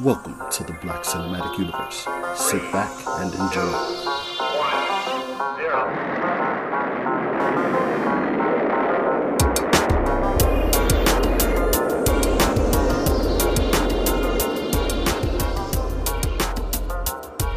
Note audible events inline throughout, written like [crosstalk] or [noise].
Welcome to the Black Cinematic Universe. Sit back and enjoy.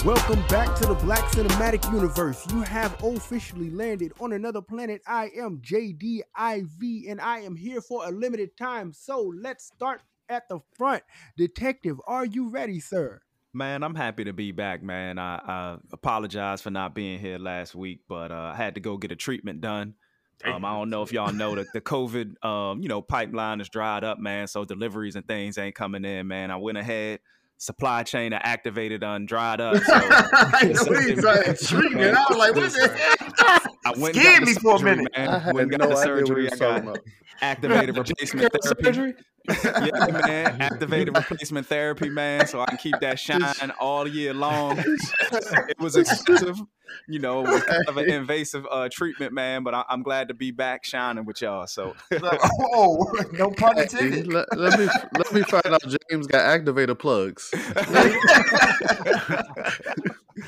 Welcome back to the Black Cinematic Universe. You have officially landed on another planet. I am JDIV and I am here for a limited time. So let's start at the front. Detective, are you ready, sir? Man, I'm happy to be back, man. I, I apologize for not being here last week, but uh, I had to go get a treatment done. Um, I don't know if y'all know that the COVID, um, you know, pipeline is dried up, man. So deliveries and things ain't coming in, man. I went ahead, supply chain are activated, on dried up. So [laughs] I know what he's saying. Treatment. [laughs] I was like, what the heck? [laughs] I went and Scared got me the for a minute. Man. I had Went no got the idea what he surgery. I got talking about. activated [laughs] replacement therapy. surgery. yeah, man. [laughs] Activated replacement therapy, man. So I can keep that [laughs] shine all year long. it was expensive, you know, it was kind of an invasive uh, treatment, man. But I- I'm glad to be back shining with y'all. So oh, no pun intended. let, let me let me find out James got activator plugs.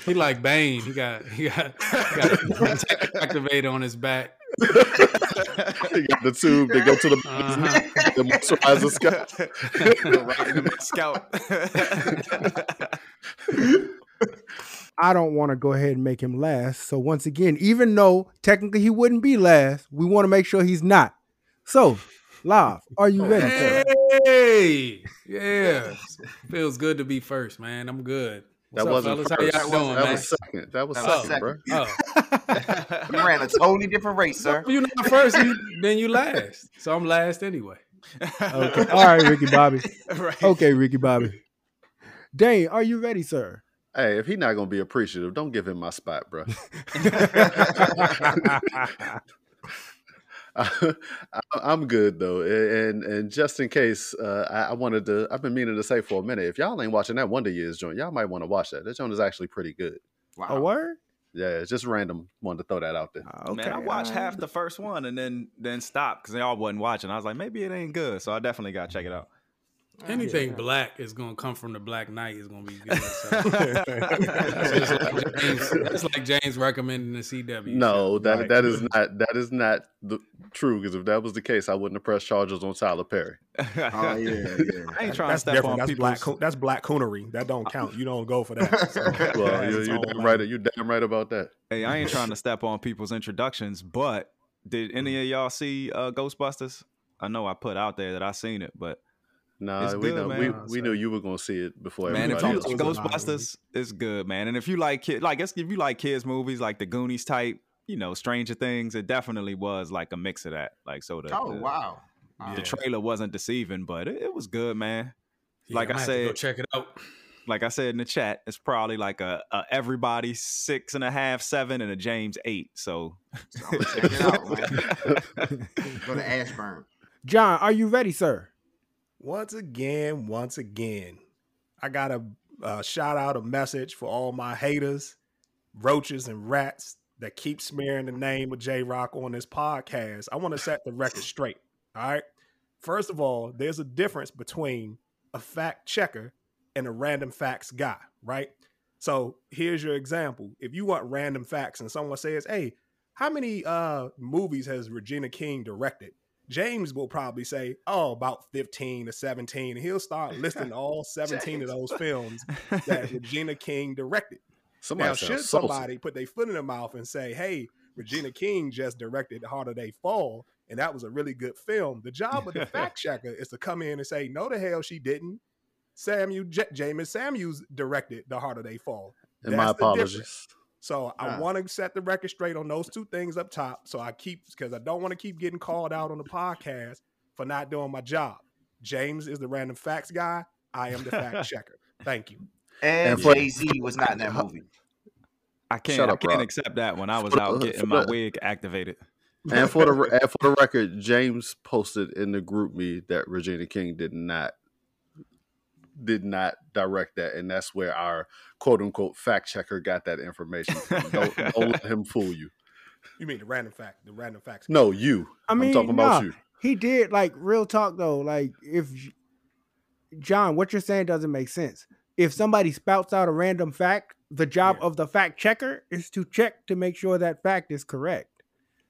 He like Bane. He got he got, he got activator on his back. he got the tube. They go to the Uh-huh. the moisturizer scalp. right in the scalp. I don't want to go ahead and make him last. So once again, even though technically he wouldn't be last, we want to make sure he's not. So, Live, are you ready. Hey, yeah, feels good to be first, man. I'm good. What's That up, wasn't fellas? first. How y'all doing, that man? was second. That was That was second, bro. Oh, [laughs] You ran a totally different race, sir. you're not first, you, then you last. So I'm last anyway. Okay. All right, Ricky Bobby. [laughs] right. Okay, Ricky Bobby. Dane, are you ready, sir? Hey, if he's not gonna be appreciative, don't give him my spot, bro. [laughs] [laughs] I, I'm good though, and and just in case, uh, I, I wanted to. I've been meaning to say for a minute. If y'all ain't watching that Wonder Years joint, y'all might want to watch that. That joint is actually pretty good. Wow. A word? Yeah, it's just random. Wanted to throw that out there. Okay. Man, I watched half the first one and then then stopped because y'all wasn't watching. I was like, maybe it ain't good, so I definitely got to check it out. Anything black is gonna come from the Black Knight is gonna be good. So. [laughs] it's, like James, it's like James recommending the CW. No, that Right. that is not that is not the true. Because if that was the case, I wouldn't have pressed charges on Tyler Perry. [laughs] Oh yeah, yeah. I ain't trying to step different. on That's people's. black. Co- that's black coonery. That don't count. You don't go for that. [laughs] So, Well, that's you its you own damn right. You damn right about that. Hey, I ain't trying to step on people's introductions, but did any of y'all see uh, Ghostbusters? I know I put out there that I seen it, but Nah, It's we good, know man. we, Nah, we knew you were gonna see it before man, if you like was a lot of Ghostbusters, it's good, man. And if you like kid, like if you like kids movies, like the Goonies type, you know, Stranger Things, it definitely was like a mix of that. Like so, the Oh the, wow. the trailer wasn't deceiving, but it, it was good, man. Yeah, like I I'm gonna have to go said- check it out. Like I said in the chat, it's probably like a, a everybody six and a half, seven, and a James eight. So So check it out, [laughs] man. [laughs] Go to Ashburn. John, are you ready, sir? Once again, once again, I got uh, shout out a message for all my haters, roaches, and rats that keep smearing the name of J Rock on this podcast. I want to set the record straight. All right. First of all, there's a difference between a fact checker and a random facts guy, right? So here's your example. If you want random facts and someone says, hey, how many uh movies has Regina King directed? James will probably say, oh, about 15 to 17. And he'll start [laughs] listing all 17 of those films that Regina King directed. Somebody now, should salty. somebody put their foot in their mouth and say, hey, Regina King just directed The Harder They Fall, and that was a really good film, the job of the [laughs] fact checker is to come in and say, no, the hell she didn't. Samuel J- James Samuels directed The Harder They Fall. And my That's the difference. Apologies. So I Ah. want to set the record straight on those two things up top. So I keep because I don't want to keep getting called out on the podcast for not doing my job. James is the random facts guy. I am the fact [laughs] checker. Thank you. And, And Jay Z was not in that movie. I can't Shut I can't Rob. accept that when I was For out for getting my the- wig activated. And for the [laughs] and for the record, James posted in the GroupMe that Regina King did not did not direct that, and that's where our quote unquote fact checker got that information. From. [laughs] Don't, don't let him fool you. You mean the random fact? The random facts. No, you. I mean, I'm talking about you. He did like real talk though. Like if John, what you're saying doesn't make sense. If somebody spouts out a random fact, the job Yeah. of the fact checker is to check to make sure that fact is correct.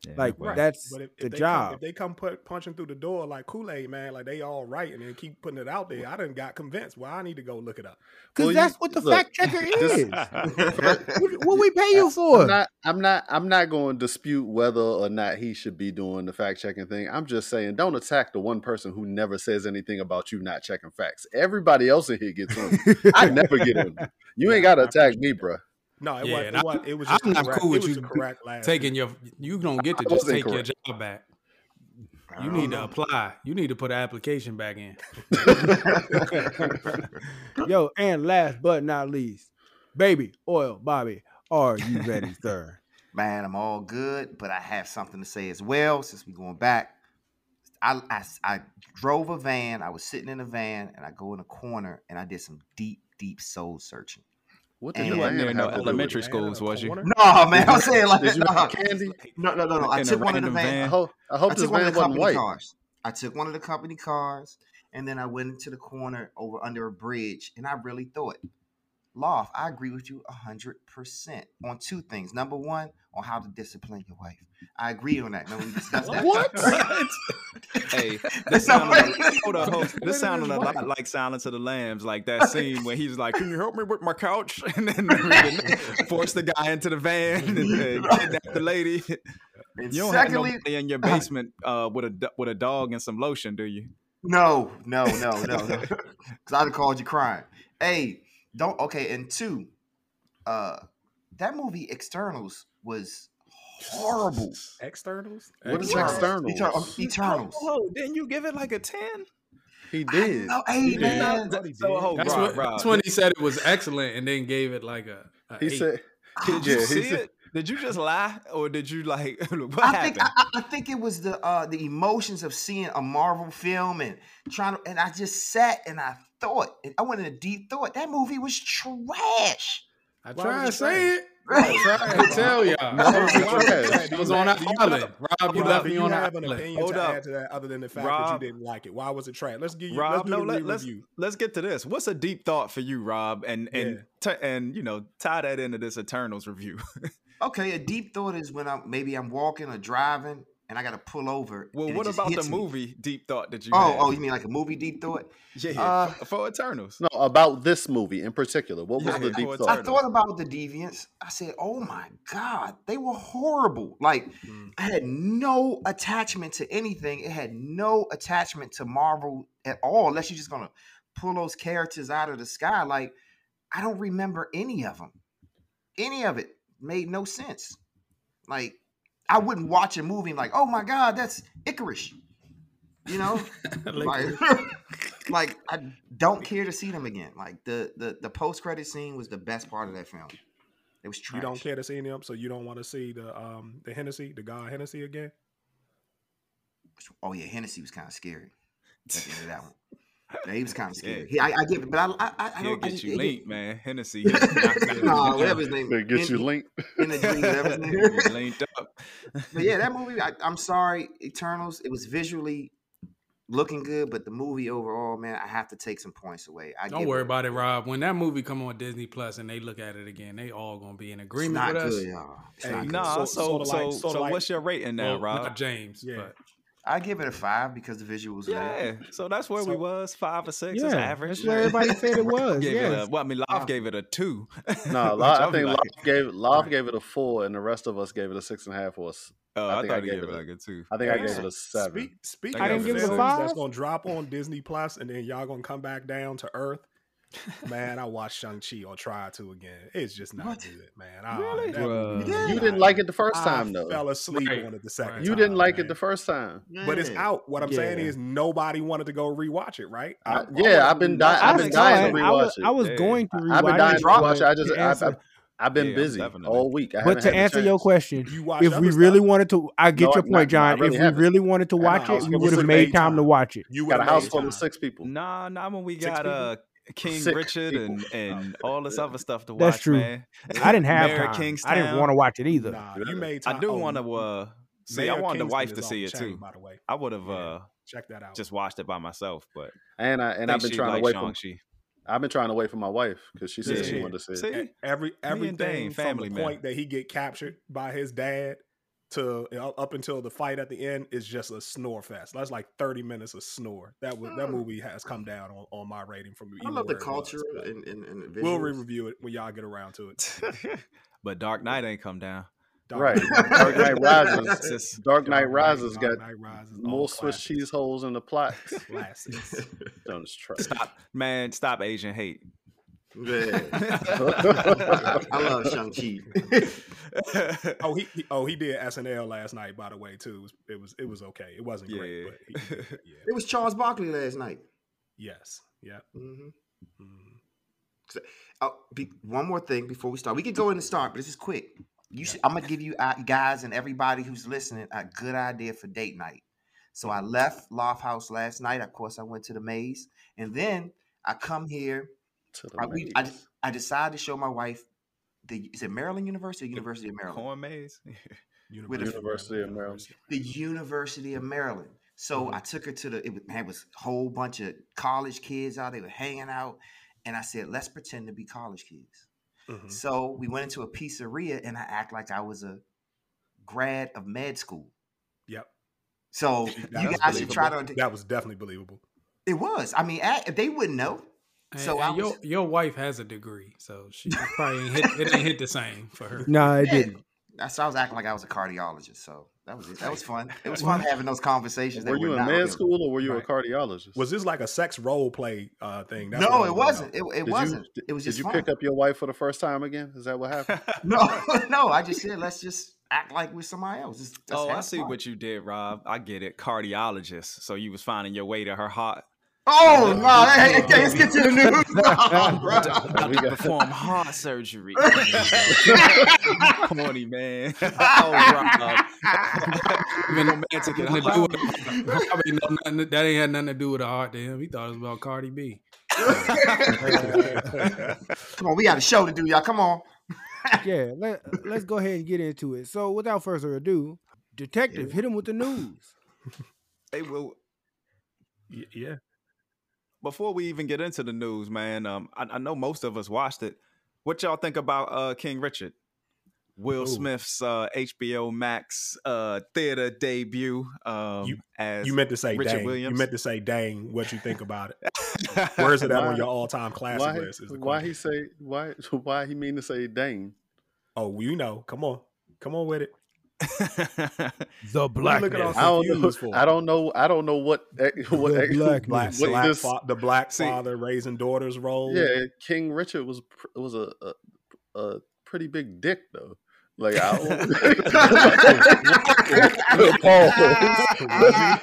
Yeah, Like well, that's But if, if the job. Come, if they come put, punching through the door like Kool Aid man, like they all right, and then keep putting it out there, I didn't got convinced. Well, I need to go look it up. Because Well, you- that's what the look, fact checker [laughs] is. [laughs] [laughs] what, what we pay you for? I'm not. I'm not. I'm not going to dispute whether or not he should be doing the fact checking thing. I'm just saying, don't attack the one person who never says anything about you not checking facts. Everybody else in here gets on. I never get on. you. You ain't got to attack me, bro. No, it Yeah, wasn't. It, wasn't, it was just I'm not correct. cool with was you the correct last. Taking your, you don't get to just wasn't take your job back. You don't need to apply. You need to put an application back in. [laughs] Yo, and last but not least, baby oil Bobby, are you ready, [laughs] sir? Man, I'm all good, but I have something to say as well since we're going back. I, I, I drove a van. I was sitting in a van, and I go in a corner, and I did some deep, deep soul searching. What And did you you wasn't near no have with elementary it? schools, was you? Corner? No, man, I'm saying like [laughs] Did you no, candy? no, no, no, no. I took one of the random van. I hope. I hope I this took one van of the wasn't company white. cars. I took one of the company cars, and then I went into the corner over under a bridge, and I really thought, Loft, I agree with you hundred percent on two things. Number one, on how to discipline your wife. I agree on that. No, we discussed that. What? [laughs] hey, [laughs] this sounded, right. hold on, hold, Wait, this sounded a lot like Silence of the Lambs, like that scene where he's like, "Can you help me with my couch?" [laughs] and then force the guy into the van and, and kidnap the lady. And You don't secondly, have nobody in your basement uh, with a with a dog and some lotion, do you? No, no, no, no, no. Because I'd have called you crying. Hey, don't. Okay, and two, uh, that movie Externals was horrible. [laughs] Externals. What is Externals. externals? Um, Eternals. Oh, didn't you give it like a ten? He did. know, hey He man, But he So, did. That's, Rob, what, Rob, that's when he said it was excellent and then gave it like a. a He eight. said. Did Yeah, you he see said- it? Did you just lie, or did you like [laughs] what I happened? think I, I- I think it was the uh, the emotions of seeing a Marvel film and trying to, and I just sat and I thought, I went in a deep thought. That movie was trash. I Why tried to was it say it. I tried to tell y'all. No, Why it's was it trash. trash? I was on an Do you island. have- Rob, you left me you on an have an island. opinion Hold to up. add to that other than the fact that you didn't like it? Why was it trash? Let's give you. Rob, let's no, let, let's review. let's get to this. What's a deep thought for you, Rob? And and t- and you know tie that into this Eternals review. [laughs] Okay, a deep thought is when I'm maybe I'm walking or driving and I got to pull over. well, what about the hits me. movie Deep Thought that you? Oh, had? oh, you mean like a movie deep thought? yeah, uh, for, for Eternals. No, about this movie in particular. What was Yeah, the deep for thought? I thought about the deviants. I said, "Oh my god, they were horrible." Like Mm. I had no attachment to anything. It had no attachment to Marvel at all, unless you're just gonna pull those characters out of the sky. Like I don't remember any of them. Any of it made no sense. Like I wouldn't watch a movie and like, "Oh my god, that's Ikaris." You know, [laughs] like, [laughs] like I don't care to see them again. Like the the the post credit scene was the best part of that film. It was trash. You don't care to see them, so you don't want to see the um the Hennessy, the God Hennessy again. Oh yeah, Hennessy was kind of scary. At the end of that one, [laughs] yeah, he was kind of [laughs] Yeah. He, I, I get it, but I I, I, I He'll don't. I, get you it- linked, man. Hennessy. [laughs] he'll Nah, whatever his name. They get you Hen- linked. Hennessy, whatever his [laughs] name. You linked up. But yeah, that movie. I, I'm sorry, Eternals. It was visually looking good, but the movie overall, man, I have to take some points away. I Don't worry it- about it, Rob. When that movie come on Disney Plus and they look at it again, they all gonna be in It's agreement not with us. good, y'all. It's Hey, not good. Nah, so So- so sorta so, like- sorta what's your rating now, Well, Rob? not James. Yeah. but I give it a five because the visuals. were good. Yeah, so that's where we was five or six. Yeah, it's average. that's where everybody said it [laughs] was. yeah, Yes. well, I mean, Love gave it a two. No, [laughs] Which Lo- I I'll think like, Love gave Love gave it a four, and the rest of us gave it a six and a half. Or s- Oh, I I, think thought I he gave gave it it a- like a two. I think I Yeah. gave it a seven. Speak, speaking I of didn't give it a films five? that's gonna drop on Disney Plus, and then y'all gonna come back down to Earth. Man, I watched Shang Chi or try to again. It's just not What? good, man. Ah, Really? that Yeah. You didn't like it the first I time though. fell asleep Right, on it the second right. You didn't like man. it the first time. But it's out. What I'm saying is nobody wanted to go rewatch it, right? I- I- I yeah, wanna I've been rewatch dying- I've been dying to it. I was, rewatch I was going to rewatch I've been dying it, to watch it. I just to I've, answer- I've, I've been Yeah, busy definitely. all week. I but to answer your question, You if we other really stuff? wanted to, I get No, your point, no, I John. really if we haven't. really wanted to watch it, we would have made made time time. to watch it. you Got a house full of six people. Nah, nah, when we got people? uh King Six Richard people. and and all this other stuff to watch, That's true. man. I didn't have Mayor of time. I didn't want to watch it either. Nah, you made time. I do oh, want to uh see. I Mayor wanted the wife to see it chain, too. By the way, I would have Yeah. uh Check that out. just watched it by myself, but And I and I I've been trying to wait for Shang-Chi. I've been trying to wait for my wife because she said she wanted to see it. See? Every and Dane, everything from family the man. point that he get captured by his dad to up until the fight at the end is just a snore fest. That's like thirty minutes of snore. That was that Mm. movie has come down on, on my rating from. I even love the where it was, culture and, and, and the We'll re-review it when y'all get around to it. [laughs] but Dark Knight ain't come down. Dark Right. Dark Knight Rises. [laughs] Just- Dark Knight Dark Knight- Rises Dark got Knight Rises, more Swiss classics. cheese holes in the plot. classics. [laughs] Don't try. stop, man, stop Asian hate. Yeah. [laughs] I, I love Shang-Chi. Oh, he, he oh he did SNL last night. By the way, too. It was it was, it was okay. It wasn't great, but he, yeah. it was Charles Barkley last night. Yes. Yeah. hmm Mhm. Oh, be, one more thing before we start. We could go in and start, but this is quick. You should, I'm gonna give you uh, guys and everybody who's listening a good idea for date night. So I left Loft House last night. Of course, I went to the maze, and then I come here. To the I, we, I, I decided to show my wife the is it Maryland University or University of Maryland? Corn maze. [laughs] With the- University of Maryland. the University of Maryland. So I took her to the. It was, man, it was a whole bunch of college kids out. They were hanging out, and I said, "Let's pretend to be college kids." Mhm. So we went into a pizzeria, and I act like I was a grad of med school. Yep. So [laughs] That you was guys should try to. That was definitely believable. It was. I mean, a- they wouldn't know. And, So and I your was- your wife has a degree, so she probably ain't hit, it ain't hit the same for her. Nah, it didn't. That's I was acting like I was a cardiologist. So that was it. That was fun. It was [laughs] fun having those conversations. that Were you in med real. school or were you Right. a cardiologist? Was this like a sex role play uh, thing? That's No, it wanna wasn't. It, it Did wasn't. You, it was did just you fun. pick up your wife for the first time again? Is that what [laughs] happened? [laughs] No, no. I just said let's just act like we're somebody else. Just, let's oh, I see fun. what you did, Rob. I get it. Cardiologist. So you was finding your way to her heart. Oh no! Hey, hey, let's get to the news. No, [laughs] bro. About We to perform heart surgery. [laughs] Corny man. [laughs] oh, Rob. Even romantic and nothing to do hot. with, probably know nothing, that ain't had nothing to do with the heart to him. He thought it was about Cardi B. Come on, we got a show to do, y'all. Come on. Yeah, let, let's go ahead and get into it. So, without further ado, detective, hit him with the news. Hey, well, Y- yeah. Before we even get into the news, man, um, I, I know most of us watched it. What y'all think about uh, King Richard? Will Ooh. Smith's uh, HBO Max uh, theater debut um, You- as You meant to say Richard dang. Williams? You meant to say dang. What you think about it? [laughs] Where is it at on your all-time classic why list? Is why he say why [laughs] why he mean to say dang? Oh, you know. Come on. Come on with it. The looking all I don't know. I don't know. I don't know what eh, ex- what eh, [laughs] The ex- blackness. Black, what black this- fa- the black See- father raising daughters role. Yeah, King Richard was was a, a a pretty big dick though. Like I don't- [laughs] [laughs] pause,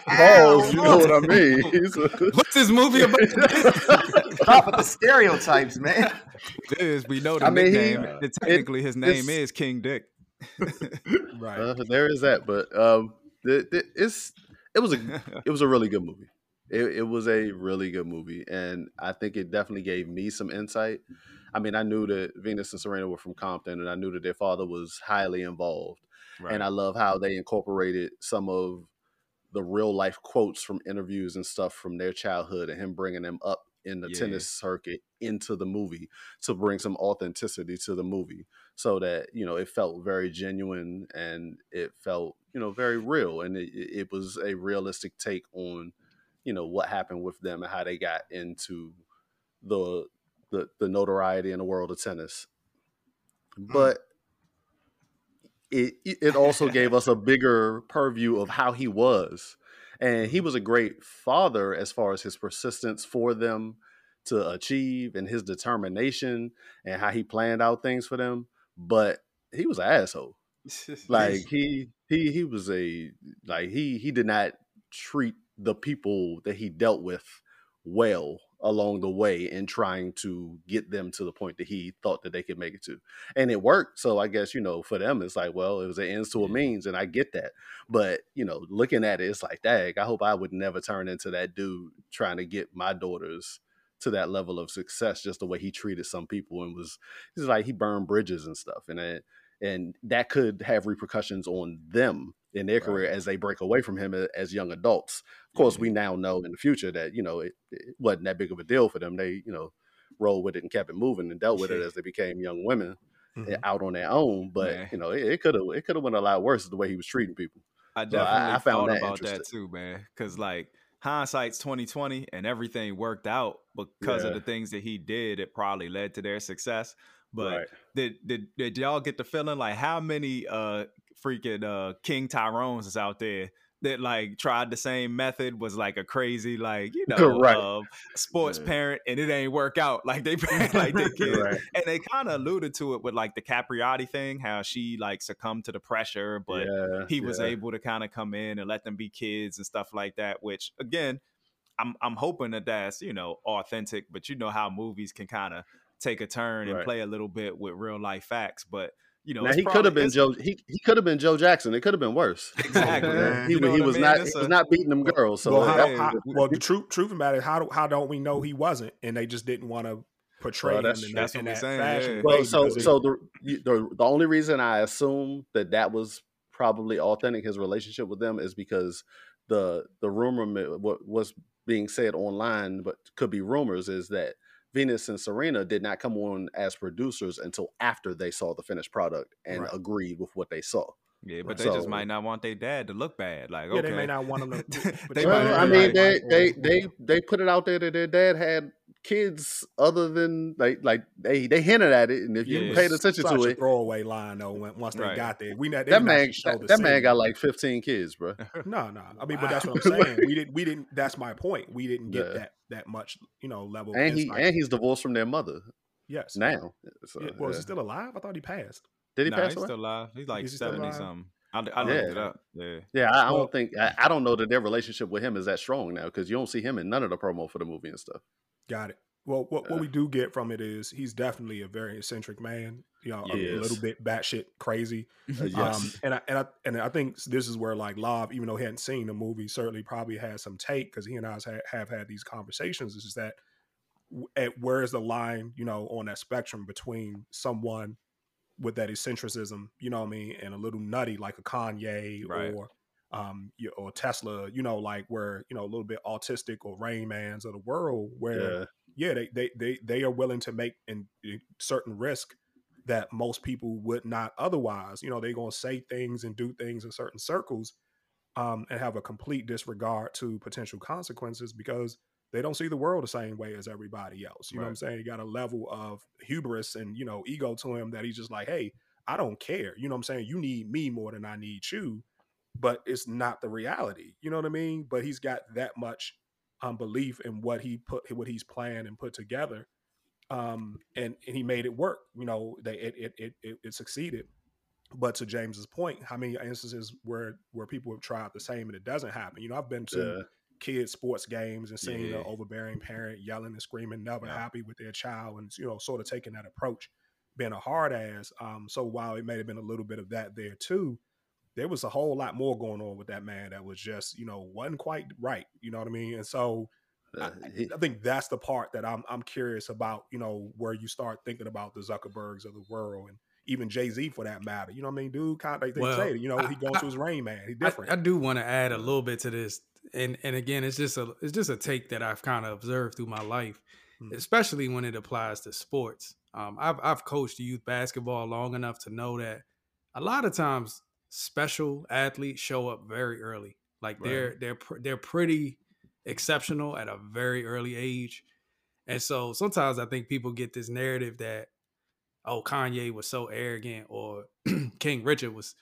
pause. You know what I mean? A, What's this movie about? Stop with the stereotypes, man. It is. We know the I mean, he- nickname. It- technically, his name is King Dick. [laughs] Right. uh, there is that, but um, it's it was a [laughs] it was a really good movie. It, it was a really good movie, and I think it definitely gave me some insight. I mean, I knew that Venus and Serena were from Compton, and I knew that their father was highly involved. And I love how they incorporated some of the real life quotes from interviews and stuff from their childhood, and him bringing them up in the Yeah. tennis circuit into the movie to bring some authenticity to the movie, so that you know it felt very genuine and it felt you know very real, and it, it was a realistic take on you know what happened with them and how they got into the the, the notoriety in the world of tennis. Hmm. But it it also gave us a bigger purview of how he was. And he was a great father as far as his persistence for them to achieve and his determination and how he planned out things for them. But he was an asshole. [laughs] Like he he he was a like he he did not treat the people that he dealt with well along the way in trying to get them to the point that he thought that they could make it to. And it worked. So I guess, you know, for them it's like, well, it was an ends to a means and I get that. But, you know, looking at it, it's like, dang, I hope I would never turn into that dude trying to get my daughters to that level of success just the way he treated some people and was he's like he burned bridges and stuff. And it and that could have repercussions on them in their career as they break away from him as young adults. Of course, we now know in the future that you know it, it wasn't that big of a deal for them. They you know rolled with it and kept it moving and dealt with it as they became young women Mhm. out on their own. But Man. you know, it could have it could have went a lot worse the way he was treating people. I So I- definitely I found thought that about that too, man. Because like hindsight's twenty twenty, and everything worked out because of the things that he did. It probably led to their success. But right. did did did y'all get the feeling like how many uh freaking uh King Tyrones is out there that like tried the same method was like a crazy like you know Right. uh, sports Yeah. parent and it ain't work out [laughs] like they [laughs] [laughs] like they kids Right. and they kind of alluded to it with like the Capriati thing how she like succumbed to the pressure but yeah, he was yeah. able to kind of come in and let them be kids and stuff like that which again i'm i'm hoping that that's you know authentic but you know how movies can kind of take a turn and Right. play a little bit with real life facts but you know Now it's he could have been Joe. He, he could have been Joe Jackson. It could have been worse. [laughs] exactly he You know was- he what I was mean? not. It's He was not beating them girls. So well, how, how- well, the truth truth about it, how do, how don't we know he wasn't, and they just didn't want to portray Well, him in that's that, what we're that saying, fashion. yeah. way Well, so so the, the the only reason I assume that that was probably authentic his relationship with them is because the the rumor what was being said online, but could be rumors, is that Venus and Serena did not come on as producers until after they saw the finished product and Right. agreed with what they saw. yeah but Right. they just might not want their dad to look bad like yeah, okay they may not want him to. [laughs] but They they Well, might I mean, like- they they they they put it out there that their dad had kids other than like like they they hinted at it, and if you Yeah. paid attention such to a it, throwaway line though. When, once they Right. got there, we not, that didn't man that, that man got like fifteen kids, bro. [laughs] No, no. I mean, but that's what I'm [laughs] saying. We didn't. We didn't. That's my point. We didn't get Yeah. that that much, you know, level. And he and he's divorced from their mother yes. now. So, Yeah, well, is he still alive? I thought he passed. Did he nah, pass he's away? still alive he's like Is he 70 alive? something I, I looked Yeah. it up yeah yeah, I, I don't think I, I don't know that their relationship with him is that strong now because you don't see him in none of the promo for the movie and stuff. Got it. Well, what, Yeah. what we do get from it is he's definitely a very eccentric man. You know, a, a little bit batshit crazy. Uh, yes. Um, and I and I and I think this is where like Love, even though he hadn't seen the movie, certainly probably has some take because he and I has had, have had these conversations. Is that at where is the line, you know, on that spectrum between someone with that eccentricism, you know what I mean, and a little nutty like a Kanye Right. or um you- or Tesla, you know, like where you know a little bit autistic or Rain Man's of the world, where yeah, yeah, they they they they are willing to make in, in certain risk that most people would not otherwise. You know, they're gonna say things and do things in certain circles, um, and have a complete disregard to potential consequences because they don't see the world the same way as everybody else. You know what I'm saying? He got a level of hubris and you know ego to him that he's just like, hey, I don't care. You know what I'm saying? You need me more than I need you, but it's not the reality. You know what I mean? But he's got that much um, belief in what he put, what he's planned and put together, um, and, and he made it work. You know, they it it it, it, it succeeded. But to James's point, how many instances where where people have tried the same and it doesn't happen? You know, I've been to yeah, kids sports games and seeing Yeah. the overbearing parent yelling and screaming, never Yeah. happy with their child, and you know, sort of taking that approach, being a hard ass. Um, so while it may have been a little bit of that there too, there was a whole lot more going on with that man that was just you know wasn't quite right. You know what I mean? And so I, uh, he- I think that's the part that I'm I'm curious about. You know, where you start thinking about the Zuckerbergs of the world and even Jay Z for that matter. You know what I mean? Dude, kind of like they Well, say, you know, I- he goes I- to his Rain Man. He's different. I, do want to add a little bit to this, and and again, it's just a it's just a take that I've kind of observed through my life, Mhm. especially when it applies to sports. Um, I've I've coached youth basketball long enough to know that a lot of times special athletes show up very early. Like they're they're pr- they're pretty exceptional at a very early age, and so sometimes I think people get this narrative that oh Kanye was so arrogant or [clears throat] King Richard was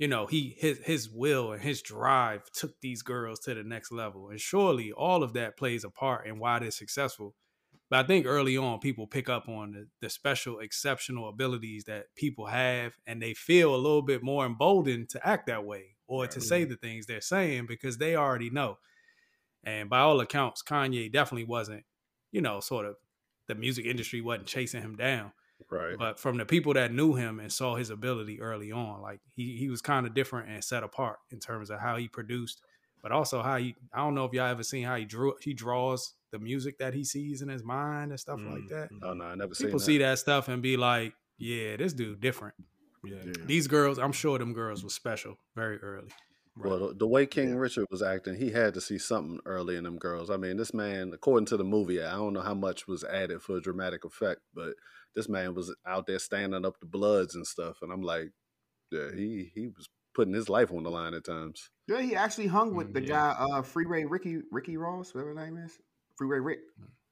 you know he his his will and his drive took these girls to the next level. And surely all of that plays a part in why they're successful. But i think early on people pick up on the, the special exceptional abilities that people have and they feel a little bit more emboldened to act that way or to say mm-hmm. the things they're saying because they already know. And by all accounts kanye definitely wasn't you know sort of the music industry wasn't chasing him down right. but from the people that knew him and saw his ability early on, like he he was kind of different and set apart in terms of how he produced, but also how he I don't know if y'all ever seen how he drew he draws the music that he sees in his mind and stuff like that. Mm, Oh no, I never seen People that. see that stuff and be like, yeah, this dude different. Yeah. These girls, I'm sure them girls were special very early. Well, the, the way King Richard was acting, he had to see something early in them girls. I mean, this man, according to the movie, I don't know how much was added for dramatic effect, but this man was out there standing up the bloods and stuff, and I'm like, yeah, he he was putting his life on the line at times. Yeah, he actually hung with Mm, the yeah. guy, uh, Freeway Ricky Ricky Ross, whatever his name is. Freeway Rick.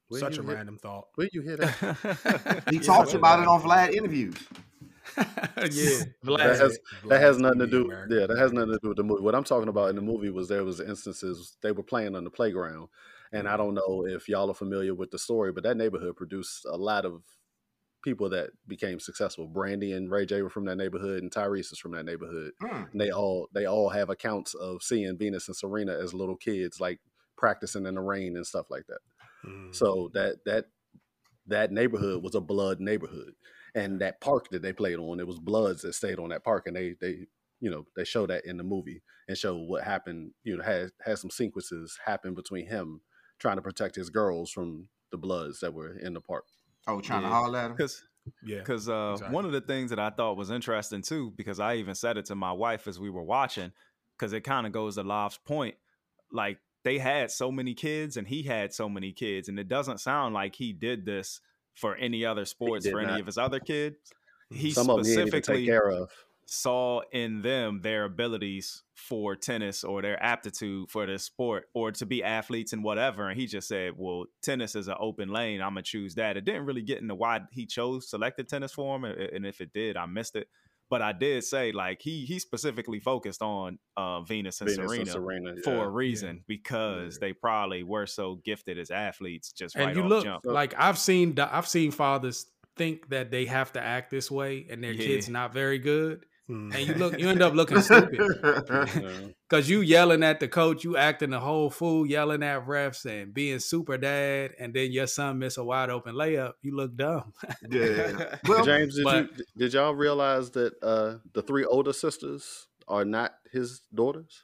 Where Such a hear- random thought. Where you hear that? [laughs] He Yeah, talks about it on Vlad interviews. [laughs] yeah, [laughs] that Vlad. has that has nothing to do. America. Yeah, that has nothing to do with the movie. What I'm talking about in the movie was there was instances they were playing on the playground, and I don't know if y'all are familiar with the story, but that neighborhood produced a lot of people that became successful. Brandy and Ray J were from that neighborhood, and Tyrese is from that neighborhood. Hmm. And they all they all have accounts of seeing Venus and Serena as little kids, like practicing in the rain and stuff like that. Mm. So that that that neighborhood was a blood neighborhood, and that park that they played on, it was Bloods that stayed on that park, and they they you know they show that in the movie and show what happened. You know, had had some sequences happen between him trying to protect his girls from the Bloods that were in the park. Oh, trying Yeah. to holler at him. Because yeah. Because uh, exactly. one of the things that I thought was interesting too, because I even said it to my wife as we were watching, because it kind of goes to Lov's point. Like they had so many kids, and he had so many kids, and it doesn't sound like he did this for any other sports did for any not. of his other kids. He Some of them he didn't take specifically care of. Saw in them their abilities for tennis or their aptitude for the sport or to be athletes and whatever. And he just said, well, tennis is an open lane. I'm going to choose that. It didn't really get into why he chose selected tennis for him. And if it did, I missed it. But I did say, like, he he specifically focused on uh, Venus and Venus Serena and Serena for a reason because they probably were so gifted as athletes just and right you off look jump. like I've seen I've seen fathers think that they have to act this way and their Yeah. kids not very good. Mm. And you look you end up looking stupid. [laughs] [laughs] Cause you yelling at the coach, you acting the whole fool, yelling at refs and being super dad, and then your son miss a wide open layup. You look dumb. yeah. [laughs] Well, James, did, but- you, did y'all realize that uh, the three older sisters are not his daughters?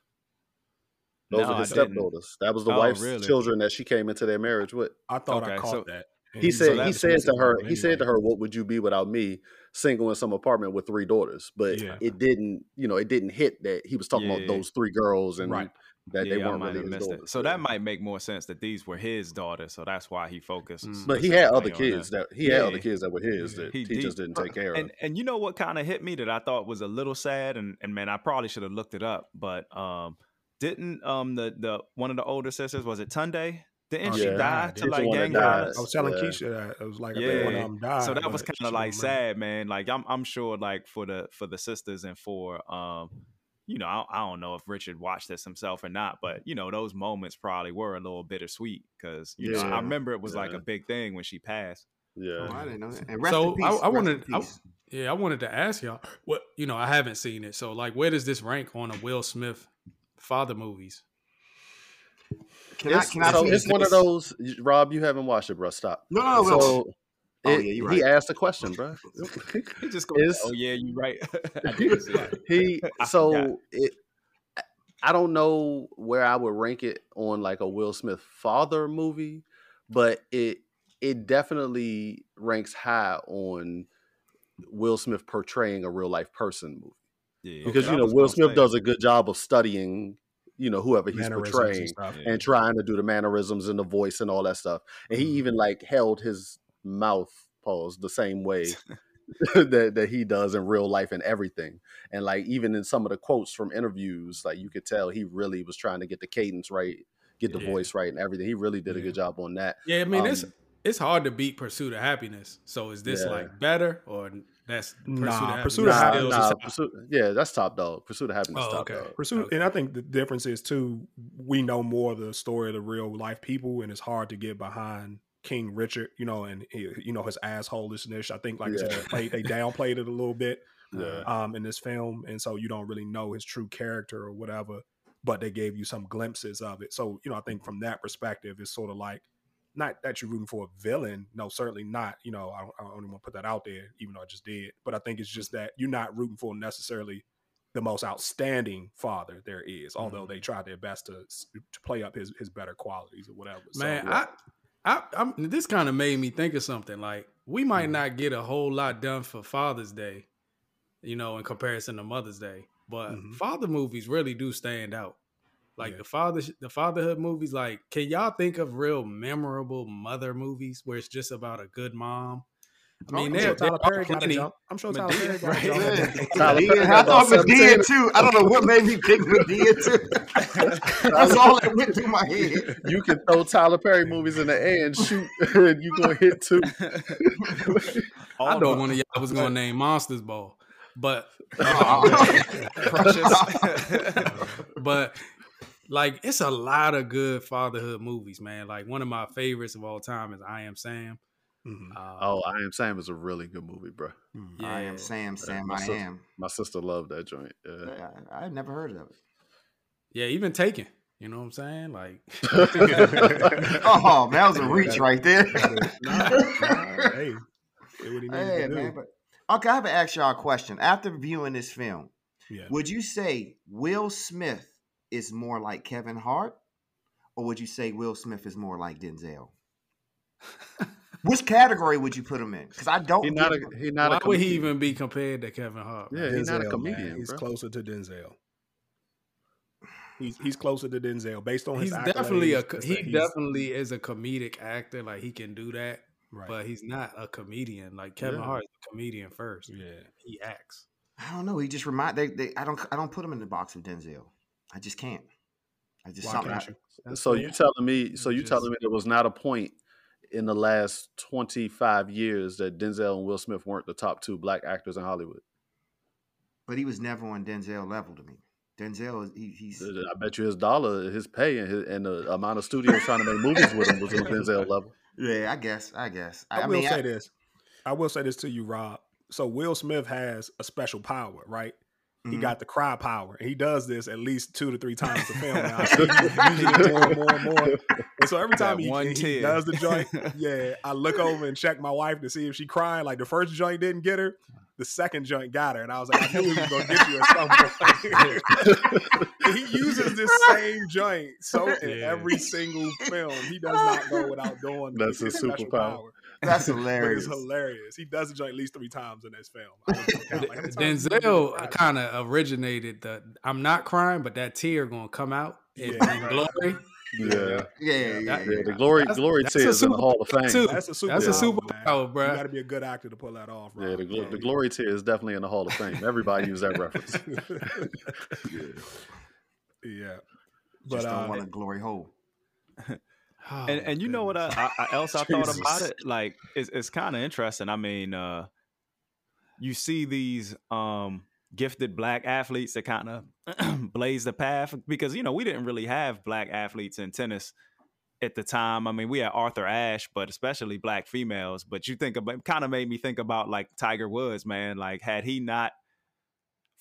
Those No, are his I didn't. stepdaughters. That was the Oh, wif's really? children that she came into their marriage with. I thought I caught so- that. He said like, he "This said to her wrong he said to her, "What would you be without me?" Single in some apartment with three daughters, but Yeah. it didn't. You know, it didn't hit that he was talking Yeah. about those three girls and Right. that they Yeah, I weren't really missed daughters. it. So that might make more sense that these were his daughters. So that's why he focused. Mm. But he had other specifically on them. kids that he had other kids that were his that He he, just did. didn't take care of. and and you know what kind of hit me that I thought was a little sad and and man I probably should have looked it up but um didn't um the the one of the older sisters was it Tunde didn't Oh, she yeah. die to like one that gang died. violence? I was telling Yeah. Keisha that it was like I think one Yeah. of died. so that was kind of like sad man like I'm I'm sure like for the for the sisters and for um you know I, I don't know if Richard watched this himself or not but you know those moments probably were a little bittersweet because you know Yeah. I remember it was like a big thing when she passed oh, yeah, I didn't know that. And rest So, in peace. I- I rest in wanted- I- Yeah, I wanted to ask y'all what you know. I haven't seen it, so like, where does this rank on a Will Smith father movies? Can I? it's, Can I? so see it's this? one of those. Rob, you haven't watched it, bro. Stop. No, no, no. So Oh, it- yeah, you're right. he asked a question, bro. he just goes oh yeah you're right [laughs] I did see that. he [laughs] I forgot. so it I don't know where I would rank it on like a Will Smith father movie, but it it definitely ranks high on Will Smith portraying a real life person movie. Yeah, Because I you know Will Smith say- does a good job of studying, you know, whoever he's Mannerisms portraying and and trying to do the mannerisms and the voice and all that stuff. And he Mhm. even like held his mouth pause the same way [laughs] [laughs] that, that he does in real life and everything. And like even in some of the quotes from interviews, like you could tell he really was trying to get the cadence right, get the Yeah. voice right and everything. He really did a good job on that. Yeah, I mean it's Um, it's hard to beat Pursuit of Happiness. So is this Yeah. like better or that's Pursuit Nah, of Pursuit of Happiness Nah, nah, top? Pursuit, yeah, that's top dog. Pursuit of happiness, Oh, top okay. dog. Pursuit, Okay. and I think the difference is too. We know more of the story of the real life people, and it's hard to get behind King Richard. You know, and you know his assholishness. I think, like I said, they, played, they downplayed it a little bit [laughs] Yeah. um, in this film, and so you don't really know his true character or whatever. But they gave you some glimpses of it. So you know, I think from that perspective, it's sort of like not that you're rooting for a villain. No, certainly not. You know, I, don't- I don't even want to put that out there, even though I just did. But I think it's just that you're not rooting for necessarily the most outstanding father there is, although they tried their best to to play up his his better qualities or whatever. So, Man, I, I, I'm, this kind of made me think of something. Like we might Mhm. not get a whole lot done for Father's Day you know, in comparison to Mother's Day. But Mhm. father movies really do stand out. Like Yeah. the father, the fatherhood movies. Like, can y'all think of real memorable mother movies where it's just about a good mom? I oh, mean, I'm sure Tyler are Perry got plenty. I'm sure Tyler Perry got a right? jump. Yeah. [laughs] Tyler I thought Madea too. I don't know what made me pick Madea too. [laughs] That's all that went through my head. You can throw Tyler Perry movies in the air and shoot, [laughs] and you gonna hit two. I All know the- one of y'all was gonna name Monsters Ball, but precious, but like it's a lot of good fatherhood movies, man. Like one of my favorites of all time is I Am Sam. Mhm. Uh, Oh, I Am Sam is a really good movie, bro. Mhm. I am Sam, Sam, my I sister- am. My sister loved that joint. Yeah. I, I've never heard of it. yeah, even Taken. You know what I'm saying? Like, [laughs] [laughs] Oh, man, that was a reach right there. [laughs] Nah, nah, hey, did what he needed Hey, man, but okay, I have to ask y'all a question. After viewing this film, yeah. would you say Will Smith is more like Kevin Hart, or would you say Will Smith is more like Denzel? [laughs] Which category would you put him in? Because I don't. He not a he not why a would he even be compared to Kevin Hart? man? Yeah, he's not a comedian, man. He's bro. closer to Denzel. He's he's closer to Denzel based on his. He's definitely a accolades, co- just he he's- definitely is a comedic actor. Like he can do that, right. but he's not a comedian. Like Kevin Yeah. Hart is a comedian first. yeah. He acts. I don't know. He just remind they, they. I don't. I don't put him in the box of Denzel. I just can't. I just Why can't I- you? So you telling me? So you Just- telling me there was not a point in the last twenty five years that Denzel and Will Smith weren't the top two black actors in Hollywood? but he was never on Denzel level to me. Denzel is he, he's I bet you his dollar, his pay, and, his, and the amount of studios trying to make movies with him was on Denzel [laughs] level. yeah. I guess. I guess. I, I, will mean, say I, this. I will say this to you, Rob. So Will Smith has a special power, right? He Mhm. got the cry power. And he does this at least two to three times a film. Now, I see him using it more and more and more. And so every time he, he does the joint, [laughs] yeah, I look over and check my wife to see if she crying. Like the first joint didn't get her, the second joint got her, and I was like, I knew he was gonna get you at some [laughs] he uses this same joint so in Yeah. every single film. He does not go without doing That's his superpower. Power. [laughs] that's hilarious. it's hilarious. He does the joint at least three times in this film. I count, like, how many times he does Denzel kind of originated the I'm not crying, but that tear gonna come out in, Yeah. in glory. Yeah, yeah, yeah, That- yeah. yeah. The glory, That's- glory that's a tears in the Hall of Fame. too. That's a super. That's a power, superpower, man. bruh. You got to be a good actor to pull that off. Yeah, Rob. the, glo- the glory tear is definitely in the Hall of Fame. Everybody use that [laughs] reference. [laughs] yeah, Just but don't uh, want a glory hole. Oh, and and you know what. I, I- else I thought about it? Like it's it's kind of interesting. I mean, uh, you see these um gifted black athletes that kind of [clears throat] blaze the path because you know we didn't really have black athletes in tennis at the time. I mean, we had Arthur Ashe, but especially black females. But you think about kind of made me think about like Tiger Woods, man. Like had he not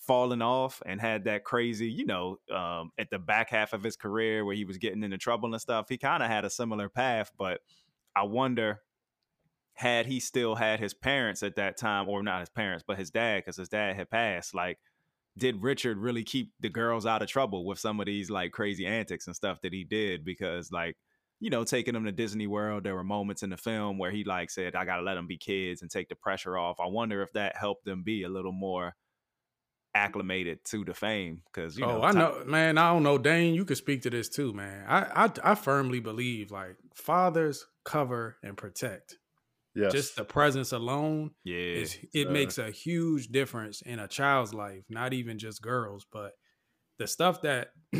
fallen off and had that crazy, you know, um, at the back half of his career where he was getting into trouble and stuff, he kind of had a similar path. But I wonder, had he still had his parents at that time, or not his parents, but his dad, because his dad had passed, like, did Richard really keep the girls out of trouble with some of these like crazy antics and stuff that he did? Because, like, you know, taking them to Disney World, there were moments in the film where he like said, I gotta let them be kids and take the pressure off. I wonder if that helped them be a little more acclimated to the fame because you know, oh, I know, man. I don't know, Dane. You could speak to this too, man. I, I, I firmly believe like fathers cover and protect. Yes. Just the presence alone Yeah, is it uh, makes a huge difference in a child's life. Not even just girls, but the stuff that [clears throat]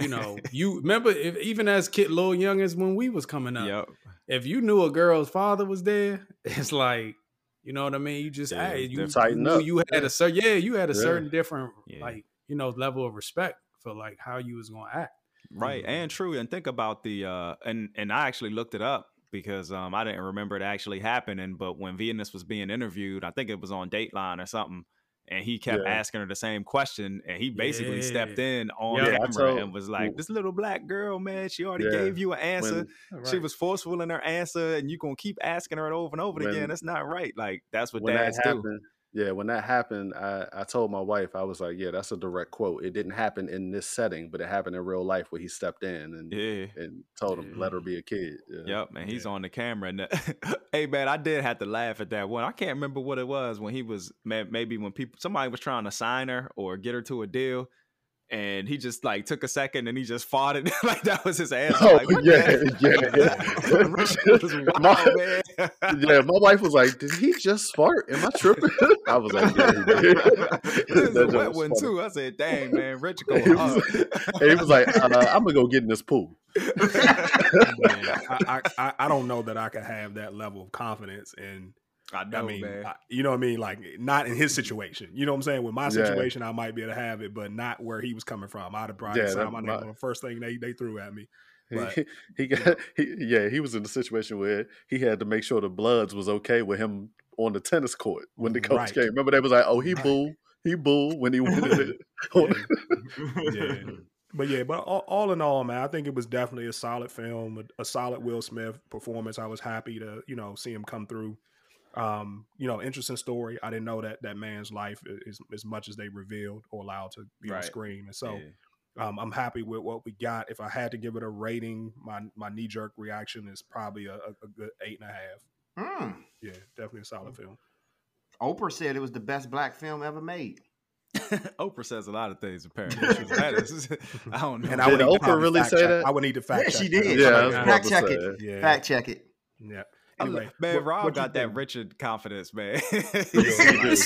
you know. [laughs] You remember, if, even as kid, little youngins, when we was coming up, Yep. if you knew a girl's father was there, [laughs] it's like, you know what I mean. You just, Yeah, hey, you, tighten up. you had a certain, yeah, you had a certain different, like, you know, level of respect for like how you was gonna act. right Mhm. and true and think about the uh and and i actually looked it up because um i didn't remember it actually happening but when venus was being interviewed i think it was on dateline or something and he kept Yeah. asking her the same question and he basically stepped in on Yeah, camera told- and was like this little black girl man she already Yeah. gave you an answer. When- she was forceful in her answer and you gonna keep asking her it over and over When- again. That's not right. Like that's what when that dads do. happened, Yeah, when that happened, I, I told my wife, I was like, yeah, that's a direct quote. It didn't happen in this setting, but it happened in real life where he stepped in and Yeah. and told him, let her be a kid. Yeah. Yep, man, he's on the camera. And [laughs] hey, man, I did have to laugh at that one. I can't remember what it was when he was, maybe when people, somebody was trying to sign her or get her to a deal, and he just like took a second and he just fought it [laughs] like that was his answer. Oh like, what [laughs] yeah, the- That [laughs] yeah. wild, my, yeah, my wife was like, "Did he just fart? Am I tripping?" I was like, "Yeah, he did." It was That a wet was one funny. too. I said, "Dang, man, Rich He going was, hard." and he was like, uh, "I'm gonna go get in this pool." Man, I, I, I, I don't know that I could have that level of confidence in I know, I mean. I- you know what I mean? Like, not in his situation. You know what I'm saying? With my Yeah. situation, I might be able to have it, but not where he was coming from. I'd have probably Yeah, signed my name on the first thing they, they threw at me. He, But, [laughs] he got [laughs] he, yeah he was in a situation where he had to make sure the Bloods was okay with him on the tennis court when the coach Right. came. Remember they was like, "Oh, he boo, he boo" when he [laughs] went yeah. But yeah, but all, all in all, man, I think it was definitely a solid film, a, a solid Will Smith performance. I was happy to, you know, see him come through. Um, you know, interesting story. I didn't know that that man's life is as much as they revealed or allowed to be on screen. And so Yeah. um, I'm happy with what we got. If I had to give it a rating, my my knee jerk reaction is probably a, a, a good eight and a half. Hmm. Yeah, definitely a solid film. Oprah said it was the best black film ever made. [laughs] Oprah says a lot of things. Apparently, [laughs] That is- I don't know. And I Did would Oprah really say check- that? I would need to fact Yeah, check. she did. Yeah, yeah. Fact check it. Yeah. Fact check it. yeah. I lo- Anyway, man, what- Rob what got that think? Richard confidence, man. [laughs] [laughs] He did.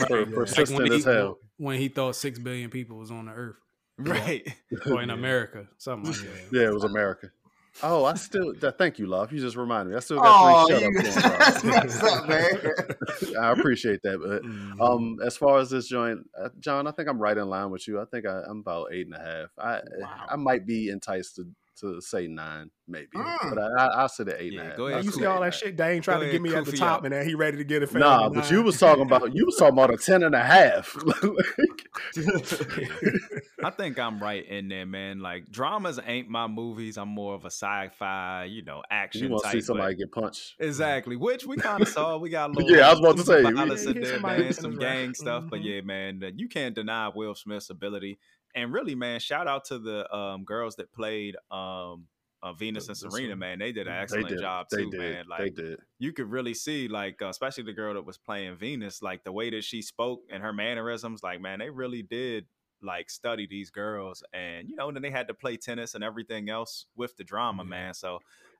Like when he, as hell. when he thought six billion people was on the earth right. [laughs] or in America, something like that. Yeah, it was America. Oh, I still. That, thank you, love. You just reminded me. I still Oh, got three you, shut up. that's going, what's up, man. I appreciate that, but Mhm. Um, as far as this joint, uh, John, I think I'm right in line with you. I think I, I'm about eight and a half. I Wow. I might be enticed to, to say nine, maybe, Mm. but I, I, I'll sit at eight and a Yeah, half. go ahead, you sit see all that shit? They ain't trying to get me at the top, up. and then he ready to get a half. fan. Nah, but you was talking about you was talking about a ten and a half. [laughs] I think I'm right in there, man. Like dramas ain't my movies. I'm more of a sci-fi, you know, action you want to see somebody get punched? Exactly, which we kind of saw. We got a [laughs] little, Yeah, I was about to say, violence we- in Hit there, somebody man, some gang rap. stuff. But Mhm. yeah, man, you can't deny Will Smith's ability. And really, man, shout out to the um, girls that played um, uh, Venus and Serena. Man, they did an They excellent did. job too, man. they Like did. you could really see, like, uh, especially the girl that was playing Venus, like the way that she spoke and her mannerisms. Like, man, they really did like study these girls, and you know, and then they had to play tennis and everything else with the drama, Yeah. man. So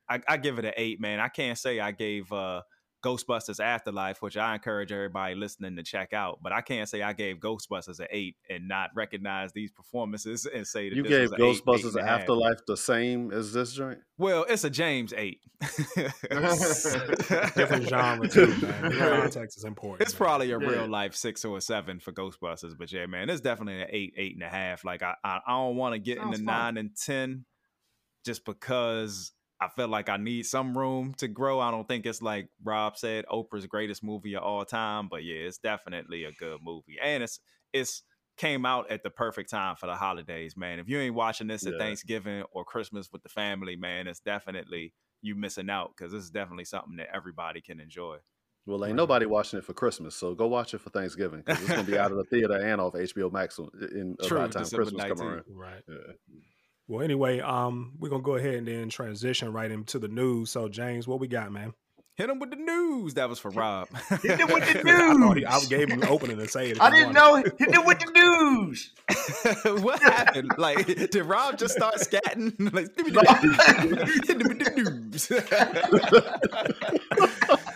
I, I give it an eight, man. I can't say I gave uh, Ghostbusters Afterlife, which I encourage everybody listening to check out, but I can't say I gave Ghostbusters an eight and not recognize these performances [laughs] and say that You this gave was an eight, eight Ghostbusters and a half. Afterlife the same as this joint. Well, it's a James eight. [laughs] different genre too, man. The Context is important. It's man. probably a Yeah. real life six or a seven for Ghostbusters, but yeah, man, it's definitely an eight, eight and a half. Like I, I, I don't want to get Sounds into fun. nine and ten, just because I feel like I need some room to grow. I don't think it's like Rob said, Oprah's greatest movie of all time, but yeah, it's definitely a good movie, and it's it's came out at the perfect time for the holidays, man. If you ain't watching this at Yeah. Thanksgiving or Christmas with the family, man, it's definitely you missing out because this is definitely something that everybody can enjoy. Well, ain't nobody watching it for Christmas, so go watch it for Thanksgiving because it's gonna be out of the theater and off HBO Max in, in True, by the time December Christmas come 19th. around. Right. Yeah. Well, anyway, um, we're gonna go ahead and then transition right into the news. So, James, what we got, man? Hit him with the news. That was for Rob. Hit them with the [laughs] I, he, I gave him the opening to say it. I didn't wanted. know. Hit him with the news. [laughs] [laughs] what happened? Like, did Rob just start scatting? like, give me the hit him with the news.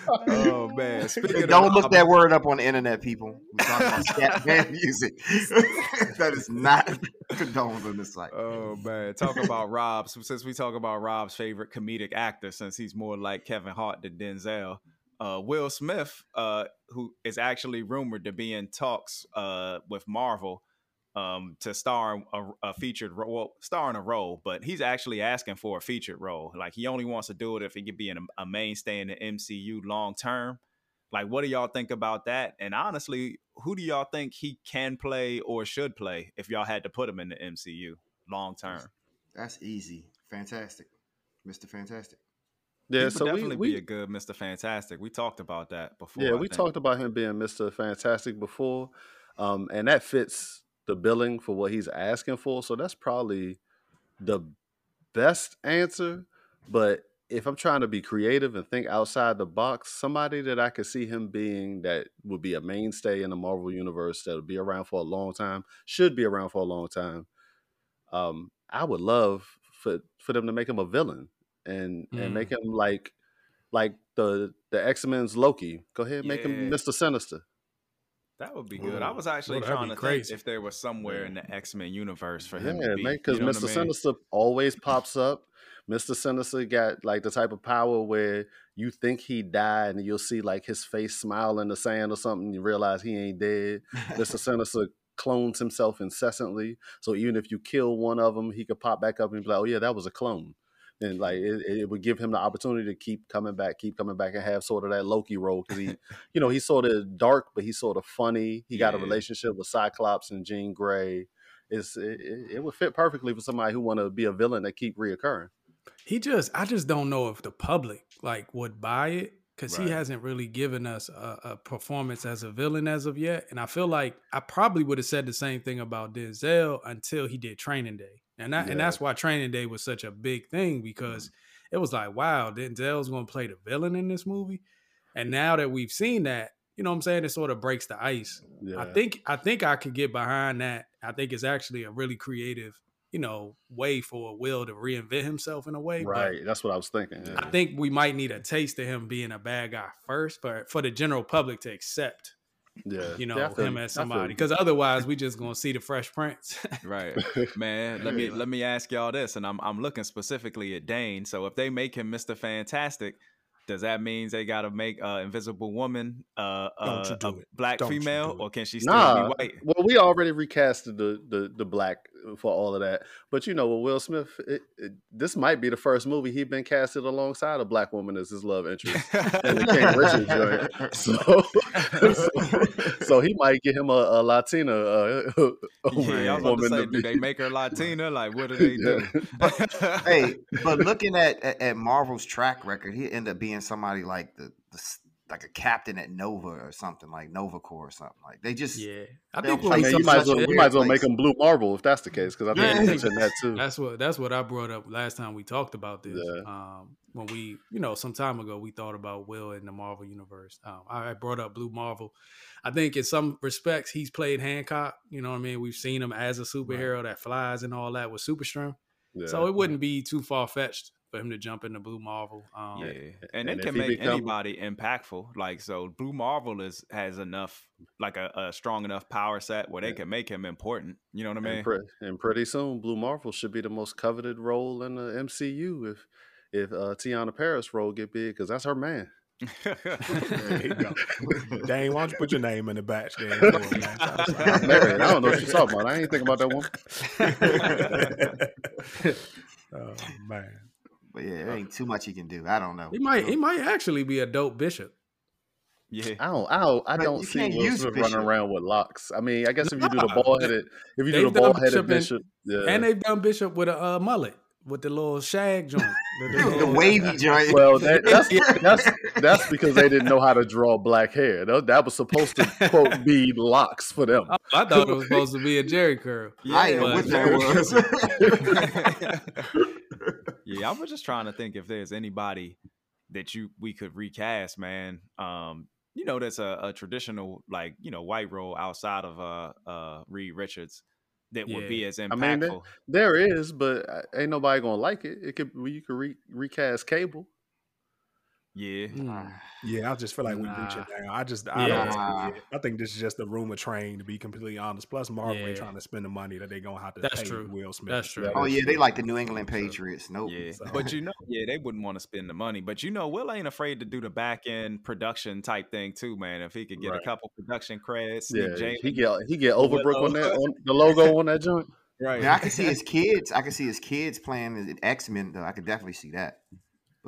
Oh [laughs] man! Speaking Don't look Rob- that word up on the internet, people. We're talking about scat [laughs] band music. [laughs] that is not condoned on this site. Oh man, talk about Rob. Since we talk about Rob's favorite comedic actor, since he's more like Kevin Hart than Denzel, uh, Will Smith, uh, who is actually rumored to be in talks uh, with Marvel um, to star a, a featured role, well, star in a role, but he's actually asking for a featured role. Like he only wants to do it if he could be in a, a mainstay in the MCU long term. Like, what do y'all think about that? And honestly, who do y'all think he can play or should play if y'all had to put him in the MCU long term? That's easy. Fantastic. Mr. Fantastic. Yeah, he would so we, definitely we be a good Mr. Fantastic. We talked about that before. yeah I we think. talked about him being Mister Fantastic before, um, and that fits the billing for what he's asking for. So that's probably the best answer. But if I'm trying to be creative and think outside the box, somebody that I could see him being that would be a mainstay in the Marvel universe that would be around for a long time, should be around for a long time. Um, I would love for for them to make him a villain and and make him like like the the X Men's Loki. Go ahead, make him Mister Sinister. That would be good. I was actually Ooh, trying to crazy. think if there was somewhere in the X Men universe for him Yeah, to be. because you know what Mister I mean? Sinister always pops up. Mister Sinister got like the type of power where you think he died, and you'll see like his face smile in the sand or something. You realize he ain't dead. Mister [laughs] Sinister clones himself incessantly, so even if you kill one of them, he could pop back up and be like, "Oh yeah, that was a clone." And like it, it would give him the opportunity to keep coming back, keep coming back, and have sort of that Loki role because he, [laughs] you know, he's sort of dark, but he's sort of funny. He got a relationship with Cyclops and Jean Grey. It's it, it it would fit perfectly for somebody who want to be a villain that keep reoccurring. He just, I just don't know if the public like would buy it because Right. he hasn't really given us a, a performance as a villain as of yet. And I feel like I probably would have said the same thing about Denzel until he did Training Day, and that, and that's why Training Day was such a big thing because it was like, wow, Denzel's going to play the villain in this movie. And now that we've seen that, you know what I'm saying, it sort of breaks the ice. Yeah, I think I think I could get behind that. I think it's actually a really creative, you know, way for Will to reinvent himself in a way. but right. That's what I was thinking. yeah. I think we might need a taste of him being a bad guy first, for for the general public to accept, yeah, you know, Yeah, I feel him as somebody. Because otherwise, we just gonna see the Fresh Prince. [laughs] Right, man. Let me let me ask y'all this, and I'm I'm looking specifically at Dane. So if they make him Mister Fantastic, does that mean they got to make uh, Invisible Woman uh, Don't you uh, do a it. black Don't you female, do it. or can she still Nah, be white? well, we already recasted the, the the black for all of that, but you know, with Will Smith, it, it, this might be the first movie he's been casted alongside a black woman as his love interest. and the King Richard [laughs] joint. [laughs] So, so, [laughs] so he might get him a, a Latina uh, yeah, I was about to woman say, to do they make her Latina? Like, what do they do? hey, but looking at, at at Marvel's track record, he end up being somebody like the, the s- like a captain at Nova or something like Nova Corps or something like they just yeah, I think play I we'll mean, you might as well, a you might as well weird make place. him Blue Marvel if that's the case, because I think Yeah. you mentioned that too. That's what that's what I brought up last time we talked about this. Yeah. Um, when we, you know, some time ago we thought about Will in the Marvel universe. Um, I I brought up Blue Marvel. I think in some respects he's played Hancock. You know what I mean? We've seen him as a superhero that flies and all that with super strength. Yeah. So it wouldn't be too far fetched for him to jump into Blue Marvel. Um, Yeah, and, And it can make become- anybody impactful. Like so, Blue Marvel is has enough, like a, a strong enough power set where they Yeah. can make him important. You know what I mean? And, pre- and pretty soon, Blue Marvel should be the most coveted role in the MCU if if uh, Teyonah Parris role get big because that's her man. There you go. Dane, why don't you put your name in the batch there? for him, man? [laughs] I'm married. I don't know what you're talking about. I ain't thinking about that one. [laughs] [laughs] oh man. But yeah, there ain't too much he can do. I don't know. He might he might actually be a dope bishop. yeah, I don't. I don't. I don't see can't Will Smith Bishop. running around with locks. I mean, I guess if you do the Nah, ball headed, if you do they've the done ball headed Bishop bishop, yeah. And they've done Bishop with a uh, mullet with the little shag joint. The, the [laughs] the wavy [laughs] joint. well, that, that's [laughs] that's that's because they didn't know how to draw black hair. That, that was supposed to quote be locks for them. Oh, I thought it was supposed to be a Jerry curl. I didn't know but- what that was. Yeah. I was just trying to think if there's anybody that you we could recast, man. Um, you know, that's a, a traditional like you know white role outside of uh uh Reed Richards that would be Yeah. as I impactful. mean, that- There is, but uh, ain't nobody gonna like it. It could you could re, recast Cable. Yeah, Mm. Yeah, I just feel like we Nah. reaching now. I just I Yeah. don't see it. I think this is just a rumor train to be completely honest. Plus Marvel Yeah. ain't trying to spend the money that they're gonna have to That's pay true. Will Smith. That's true. oh yeah, they like the New England Patriots. Nope. yeah. So- But you know, [laughs] yeah, they wouldn't want to spend the money. But you know, Will ain't afraid to do the back end production type thing too, man. If he could get Right. a couple production credits, Yeah, James, he get he get Overbrook on that on the logo on that joint. [laughs] right? Yeah, I can see his kids. I can see his kids playing X Men though. I could definitely see that.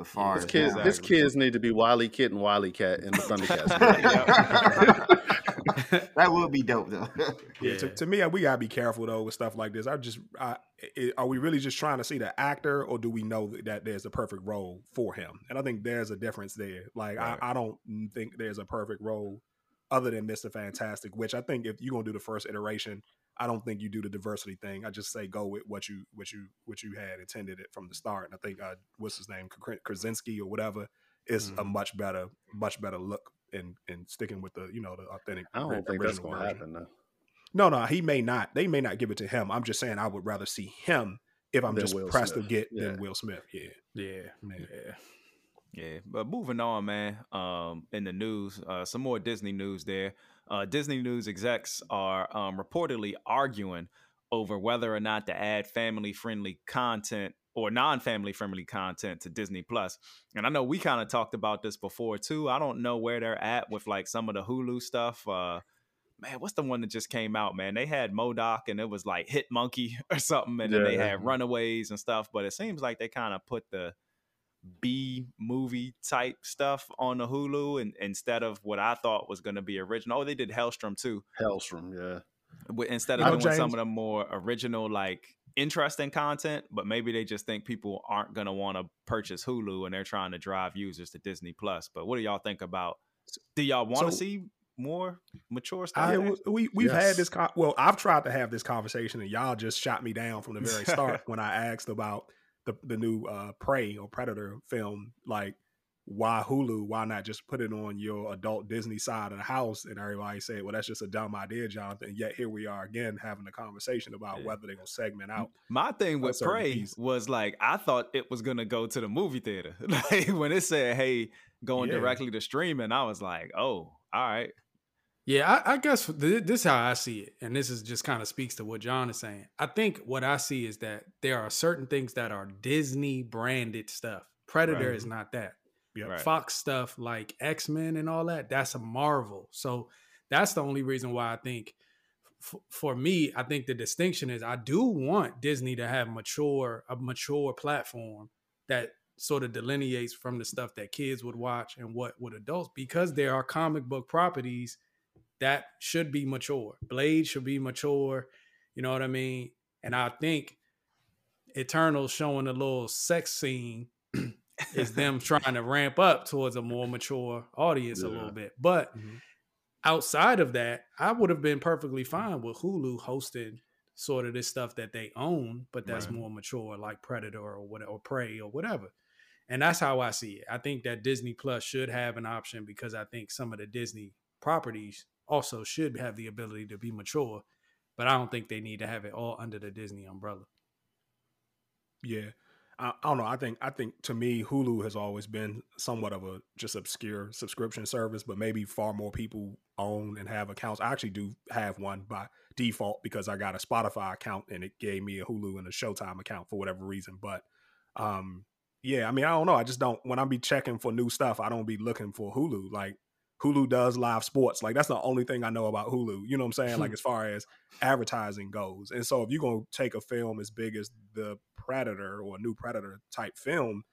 But far His kids, now- his kids need to be WilyKit and WilyKat in the Thundercats. movie. [laughs] [laughs] that would be dope though. [laughs] Yeah, to, to me, we gotta be careful though with stuff like this. I just, I, it, are we really just trying to see the actor, or do we know that there's a perfect role for him? And I think there's a difference there. Like, Right. I, I don't think there's a perfect role other than Mister Fantastic. Which I think if you're gonna do the first iteration, I don't think you do the diversity thing. I just say go with what you, what you, what you had intended it from the start. And I think uh, what's his name, Krasinski or whatever, is a Mhm. much better, much better look in in sticking with the you know the authentic. I don't think that's going to happen though. No, no, he may not. They may not give it to him. I'm just saying I would rather see him if I'm Than just Will pressed Smith. to get Yeah. than Will Smith. Yeah. Yeah, Man. yeah. Yeah, but moving on, man. Um, in the news, uh, some more Disney news there. Uh, Disney news execs are um, reportedly arguing over whether or not to add family-friendly content or non-family friendly content to Disney Plus. And I know we kind of talked about this before too. I don't know where they're at with like some of the Hulu stuff. Uh, man, what's the one that just came out? Man, they had M.O.D.O.K. and it was like Hit Monkey [laughs] or something, and then they had Runaways and stuff. But it seems like they kind of put the B movie type stuff on the Hulu and instead of what I thought was going to be original. Oh, they did Helstrom too. Helstrom, yeah. Wi- Instead of You know, doing some of the more original, like interesting content, but maybe they just think people aren't going to want to purchase Hulu and they're trying to drive users to Disney Plus. But what do y'all think about? Do y'all want to So- see more mature stuff? I, we we've had this. Con- well, I've tried to have this conversation, and y'all just shot me down from the very start [laughs] when I asked about the the new uh, Prey or Predator film. Like, why Hulu? Why not just put it on your adult Disney side of the house? And everybody said, "Well, that's just a dumb idea, Jonathan." Yet here we are again having a conversation about Yeah. whether they're gonna segment out. My thing with Prey piece. was like I thought it was gonna go to the movie theater. [laughs] like when it said, "Hey, going Yeah. directly to streaming," I was like, "Oh, all right." Yeah, I, I guess th- this is how I see it, and this is just kind of speaks to what John is saying. I think what I see is that there are certain things that are Disney branded stuff. Predator Right. is not that. Yep. Right. Fox stuff like X Men and all that, that's a Marvel. So that's the only reason why I think, f- for me, I think the distinction is I do want Disney to have mature a mature platform that sort of delineates from the stuff that kids would watch and what would adults because there are comic book properties that should be mature. Blade should be mature. You know what I mean? And I think Eternal showing a little sex scene [laughs] is them trying to ramp up towards a more mature audience a little bit. But Mhm. outside of that, I would have been perfectly fine with Hulu hosting sort of this stuff that they own, but that's Right. more mature, like Predator or whatever, or Prey or whatever. And that's how I see it. I think that Disney Plus should have an option because I think some of the Disney properties also should have the ability to be mature, but I don't think they need to have it all under the Disney umbrella. Yeah. I, I don't know. I think I think to me, Hulu has always been somewhat of a just obscure subscription service, but maybe far more people own and have accounts. I actually do have one by default because I got a Spotify account and it gave me a Hulu and a Showtime account for whatever reason. But um yeah, I mean, I don't know. I just don't when I be checking for new stuff, I don't be looking for Hulu. Like Hulu does live sports. Like that's the only thing I know about Hulu. You know what I'm saying? Hmm. Like as far as advertising goes. And so if you're gonna take a film as big as the Predator or a new Predator type film,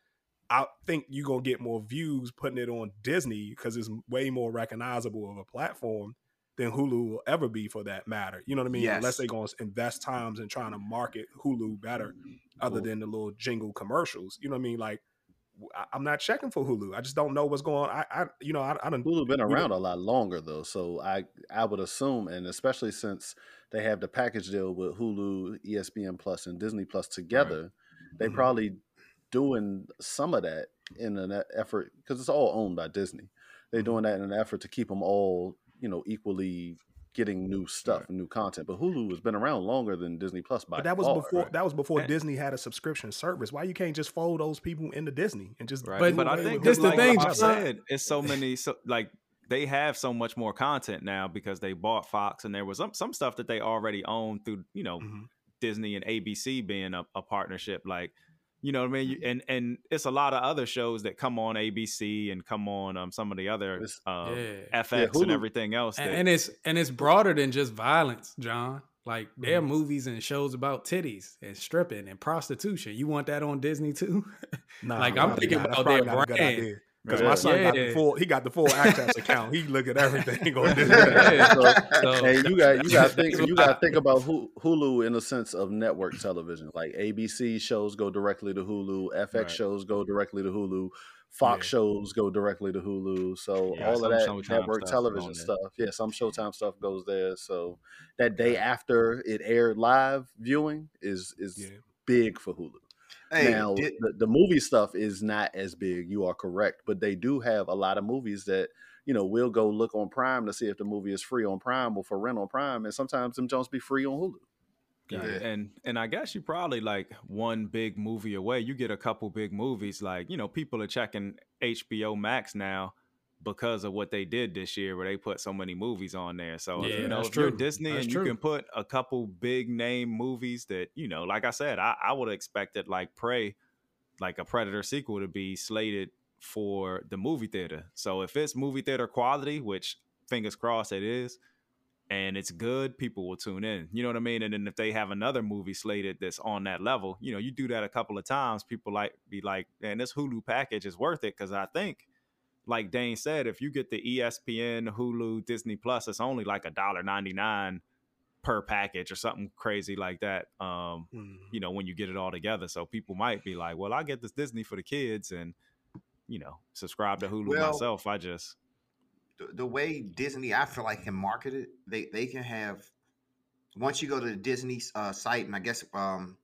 I think you're gonna get more views putting it on Disney because it's way more recognizable of a platform than Hulu will ever be for that matter. You know what I mean? Yes. Unless they're gonna invest times in trying to market Hulu better, other than the little jingle commercials. You know what I mean? Like I'm not checking for Hulu. I just don't know what's going on. I, I you know, I, I don't Hulu been around a lot longer though, so I I would assume, and especially since they have the package deal with Hulu, ESPN Plus, and Disney Plus together, they Mhm. probably doing some of that in an effort because it's all owned by Disney. They're Mhm. doing that in an effort to keep them all you know equally getting new stuff Right. and new content. But Hulu has been around longer than Disney Plus by But that was far, before right? that was before And- Disney had a subscription service. Why you can't just fold those people into Disney and just Right. But- But, I think with this this the like thing, I said, it's so many so like they have so much more content now because they bought Fox and there was some, some stuff that they already own through, you know, Mhm. Disney and ABC being a, a partnership. Like, you know what I mean? You- And and it's a lot of other shows that come on ABC and come on um some of the other It's- uh, Yeah. FX and everything else. and, That, and it's and it's broader than just violence, John. Like there are Mm-hmm. movies and shows about titties and stripping and prostitution. You want that on Disney too? [laughs] Nah, Like, I'm thinking not. About probably their not a good brand. Idea. Because Right. my son got the full, he got the full access account. He look at everything on [laughs] Disney. Yeah. So, So- hey, you got you got to think [laughs] you got to think about Hulu in the sense of network television. Like ABC shows go directly to Hulu, FX Right. shows go directly to Hulu, Fox Yeah. shows go directly to Hulu. So Yeah, all of that network stuff television stuff, yeah, some Showtime stuff goes there. So that day after it aired live viewing is is Yeah. big for Hulu. Hey, now did- the, the movie stuff is not as big you are correct but they do have a lot of movies that you know we'll go look on prime to see if the movie is free on prime or for rent on prime and sometimes them jones be free on hulu Yeah, Yeah. and and I guess you probably like one big movie away. You get a couple big movies, like you know, people are checking HBO Max now because of what they did this year, where they put so many movies on there. So Yeah, you know, if you're. Disney That's and true. you can put a couple big name movies that you know, like I said, I, I would have expected like Prey, like a Predator sequel, to be slated for the movie theater. So if it's movie theater quality, which fingers crossed it is, and it's good, people will tune in. You know what I mean? And then if they have another movie slated that's on that level, you know, you do that a couple of times, people like be like, man, this Hulu package is worth it. Cause I think, like Dane said, if you get the ESPN, Hulu, Disney Plus, it's only like a dollar ninety nine per package or something crazy like that. Um, Mhm. you know, when you get it all together. So people might be like, well, I get this Disney for the kids and, you know, subscribe to Hulu Well- myself. I just, the, the way Disney, I feel like can market it, they they can have. Once you go to the Disney uh, site, and I guess um,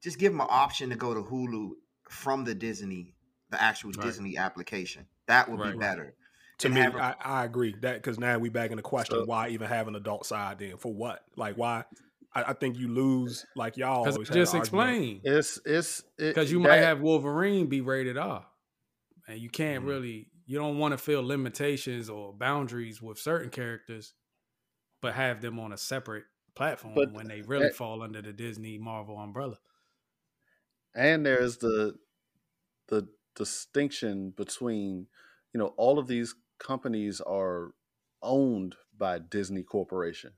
just give them an option to go to Hulu from the Disney, the actual Right. Disney application. That would Right. be better. To And me, have a- I, I agree that because now we back in the question: So- why even have an adult side? Then for what? Like why? I, I think you lose. Like y'all always just explain. argument. explained. it's it's it- Because you might have Wolverine be rated R, and you can't Mhm. really. You don't want to feel limitations or boundaries with certain characters, but have them on a separate platform But when they really that- fall under the Disney Marvel umbrella. and there's the the distinction between you know all of these companies are owned by disney corporation.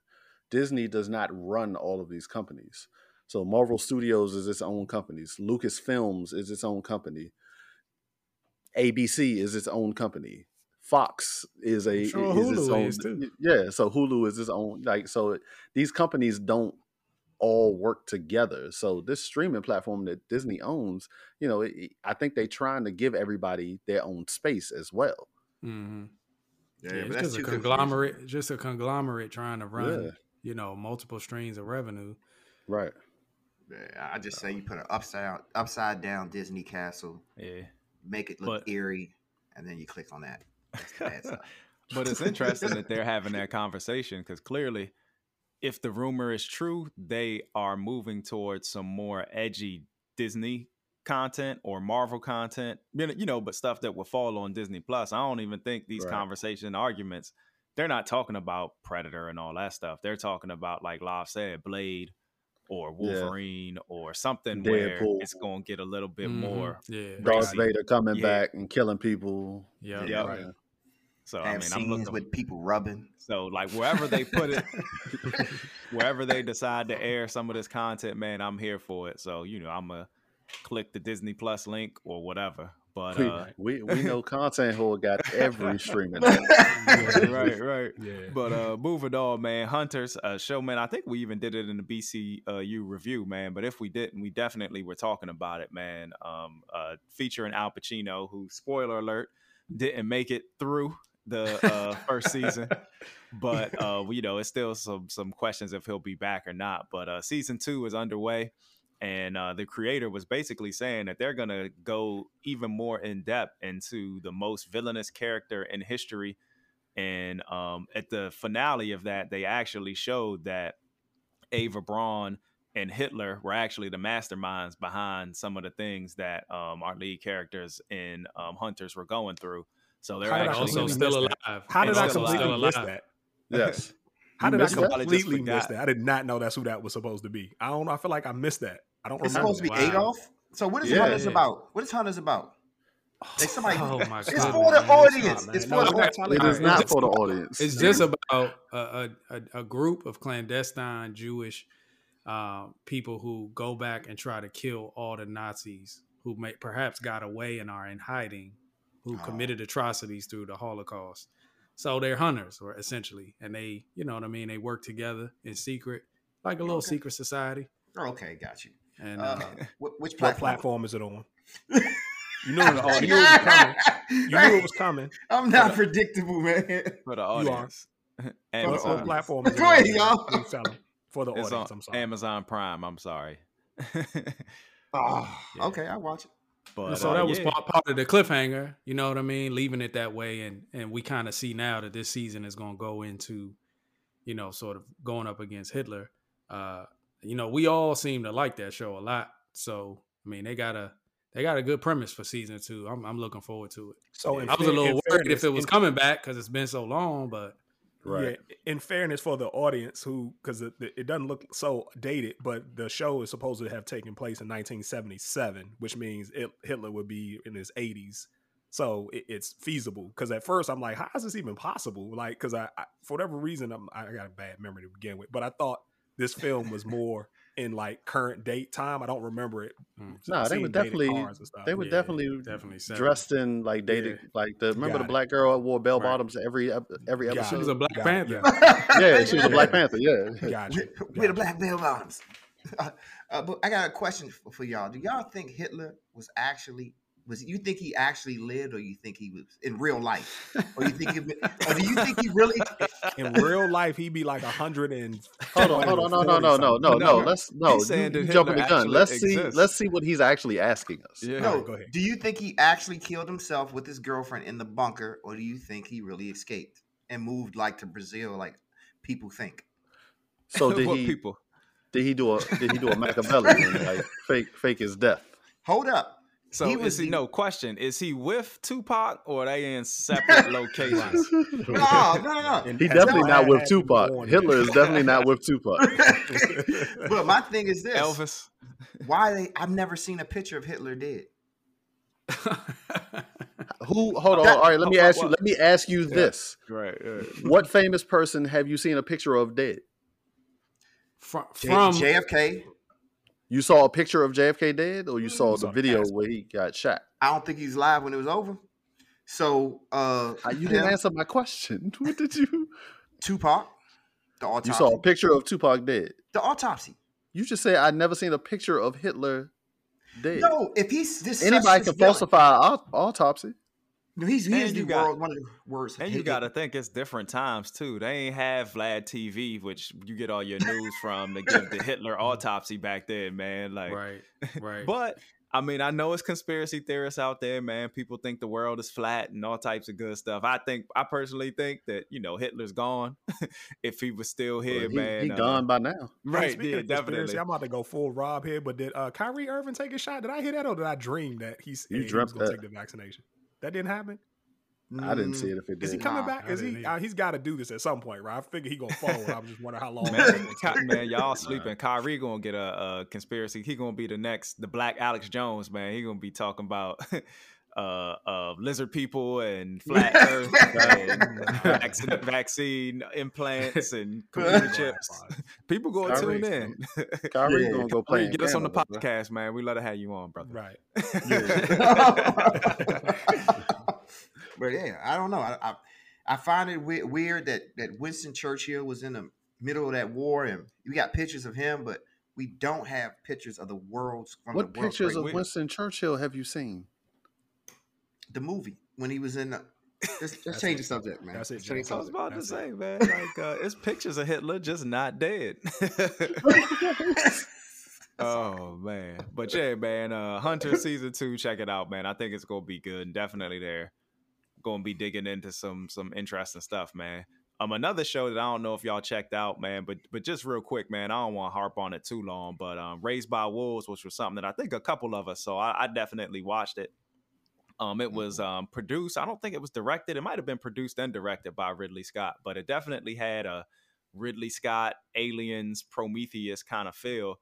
Disney does not run all of these companies. So marvel studios is its own companies lucasfilms is its own company. Abc is its own company. Fox is a sure is its own is yeah so hulu is its own like so these companies don't all work together. So this streaming platform that Disney owns, you know, it, it- I think they're trying to give everybody their own space as well. Mm-hmm. Yeah, Yeah, it's just a too confusing. conglomerate, just a conglomerate trying to run, Yeah. you know, multiple streams of revenue. Right. Yeah, I just say you put an upside upside down Disney castle, yeah. make it look But- eerie, and then you click on that. That's the bad [laughs] side. but it's interesting that they're having that [laughs] conversation because clearly, if the rumor is true, they are moving towards some more edgy Disney content or Marvel content, you know, you know, but stuff that will fall on Disney Plus. I don't even think these Right. conversation arguments. They're not talking about Predator and all that stuff. They're talking about, like Law said, Blade or Yeah. Wolverine or something where it's going to get a little bit Mhm. more. yeah, Darth Vader coming Yeah. back and killing people. yeah, Yeah, Right. So Have I mean, I'm looking with people rubbing. So like wherever they put it, [laughs] wherever they decide to air some of this content, man, I'm here for it. So you know, I'm gonna click the Disney Plus link or whatever. But We, uh, we we know [laughs] content whore got every streaming. right, right. [laughs] Yeah. But uh, moving on, man. Hunters, uh, show, man. I think we even did it in the BCU uh, review, man. But if we didn't, we definitely were talking about it, man. Um, uh, featuring Al Pacino, who, spoiler alert, didn't make it through the uh, first season. But [laughs] uh, you know, it's still some some questions if he'll be back or not. But uh, season two is underway, and uh, the creator was basically saying that they're gonna go even more in depth into the most villainous character in history. And um, at the finale of that, they actually showed that Eva Braun and Hitler were actually the masterminds behind some of the things that um, our lead characters in um, Hunters were going through. So they're How actually also still alive. How did I completely miss that? Yes. [laughs] How did I missed that? I just completely miss that? I did not know that's who that was supposed to be. I don't know. I feel like I missed that. I don't It's remember. supposed to be Wow. Adolf. So what is Yeah. Hunters about? What is Hunters about? Like [sighs] somebody, Oh my it's God, for the man. audience. not, It's for No, the not audience. It is not for the audience. It's just about a, a, a, a group of clandestine Jewish uh, people who go back and try to kill all the Nazis who may, perhaps got away and are in hiding who Oh. committed atrocities through the Holocaust. So they're hunters, or essentially, and they, you know what I mean. They work together in secret, like a little Okay. secret society. Oh, okay, got you. And Uh, uh, wh- which What platform? platform is it on? [laughs] You knew, it, you knew it was coming. You knew it was coming. I'm not predictable, man. For the are. audience. What, Amazon. what platform Go ahead, y'all. Please tell 'em. For the It's audience, I'm sorry. Amazon Prime. I'm sorry. Oh, [laughs] Yeah. okay, I watch it. But so uh, that was yeah. part, part of the cliffhanger. You know what I mean? Leaving it that way, and and we kind of see now that this season is going to go into, you know, sort of going up against Hitler. Uh, you know, we all seem to like that show a lot. So I mean, they got a they got a good premise for season two. I'm I'm looking forward to it. So I was fair- a little worried if it was coming back because it's been so long, but Right. Yeah, in fairness for the audience who, because it, it doesn't look so dated, but the show is supposed to have taken place in 1977, which means it, Hitler would be in his 80s. So it, it's feasible. Because at first I'm like, how is this even possible? Like, because I, I, for whatever reason, I'm, I got a bad memory to begin with, but I thought this film was more in like current date time. I don't remember it. Mm. Nah, they were definitely cars and stuff. they were Yeah, definitely definitely seven. dressed in like dated like the remember Got the it. black girl who wore bell Right. bottoms every ep- every Got She episode. was a Black Got Panther. yeah. [laughs] yeah, she was a Black Panther. Yeah, Gotcha. We're the black bell bottoms. Uh, [laughs] uh, but I got a question for, for y'all. Do y'all think Hitler was actually was you think he actually lived, or you think he was in real life, or you think he, [laughs] or do you think he really? In real life, he'd be like a hundred and hold on, hold on, no, no, no, no, no, no. No, Let's no. You, that you Hitler jumping the gun. Let's see. exists. Let's see what he's actually asking us. Yeah. No, go ahead. do you think he actually killed himself with his girlfriend in the bunker, or do you think he really escaped and moved like to Brazil, like people think? So [laughs] did What he? people? Did he do a? Did he do a Machiavelli and like fake fake his death? Hold up. So He is was he no question? Is he with Tupac or are they in separate [laughs] locations? [laughs] No, no, no, no. He definitely I not with Tupac. Hitler is [laughs] definitely not with Tupac. but my thing is this: Elvis. why they? I've never seen a picture of Hitler dead. Who? Hold on. That- All right. Let me oh, oh, ask you. Let me ask you this: Right. What famous person have you seen a picture of dead? from, J- from JFK. You saw a picture of JFK dead, or you saw the video casket. where he got shot? I don't think he's live when it was over. So uh Uh, You didn't him, answer my question. [laughs] What did you? [laughs] Tupac, the autopsy. You saw a picture of Tupac dead. the autopsy. You just say I'd never seen a picture of Hitler dead. No, if he's this Anybody can villain- falsify an autopsy. No, he's he is the got- world one of the worst. And you gotta think it's different times too. They ain't have Vlad TV, which you get all your [laughs] news from to give the Hitler autopsy back then, man. Like right, [laughs] right. But I mean, I know it's conspiracy theorists out there, man. People think the world is flat and all types of good stuff. I think, I personally think that you know Hitler's gone. [laughs] if he was still here, he, man, he uh, gone by now. Right? Speaking Yeah, definitely. I'm about to go full Rob here, but did uh, Kyrie Irving take a shot? Did I hear that, or did I dream that he's You he was going to that. take the vaccination? That didn't happen. I didn't see it if it did. Is he coming Nah, back? Is he? Uh, he's got to do this at some point, right? I figure he gonna fall. I'm just wondering how long. Man, man, y'all sleeping. Kyrie gonna get a, a conspiracy. He gonna be the next, the Black Alex Jones, man. He gonna be talking about [laughs] uh, uh, lizard people and [laughs] flat Earth and [laughs] vaccine, vaccine implants and [laughs] computer chips. People gonna Kyrie. tune in. Kyrie Yeah. gonna go play. Get us on the Canada, bro. podcast, man. We love to have you on, brother. Right. but yeah, I don't know. I I, I find it we- weird that that Winston Churchill was in the middle of that war, and we got pictures of him, but we don't have pictures of the world's from What the world's pictures of Wait. Winston Churchill have you seen? The movie when he was in. The, let's, let's change it. the subject, man. That's it, change I the was subject. about to That's say, man, like uh, it's pictures of Hitler just not dead. [laughs] [laughs] oh man, but yeah, man, uh, Hunter season two, check it out, man. I think it's gonna be good, and definitely they're gonna be digging into some some interesting stuff, man. Um, another show that I don't know if y'all checked out, man, but but just real quick, man, I don't want to harp on it too long, but um, Raised by Wolves, which was something that I think a couple of us saw, I, I definitely watched it. Um, it was um, produced. I don't think it was directed. It might have been produced and directed by Ridley Scott, but it definitely had a Ridley Scott Aliens Prometheus kind of feel.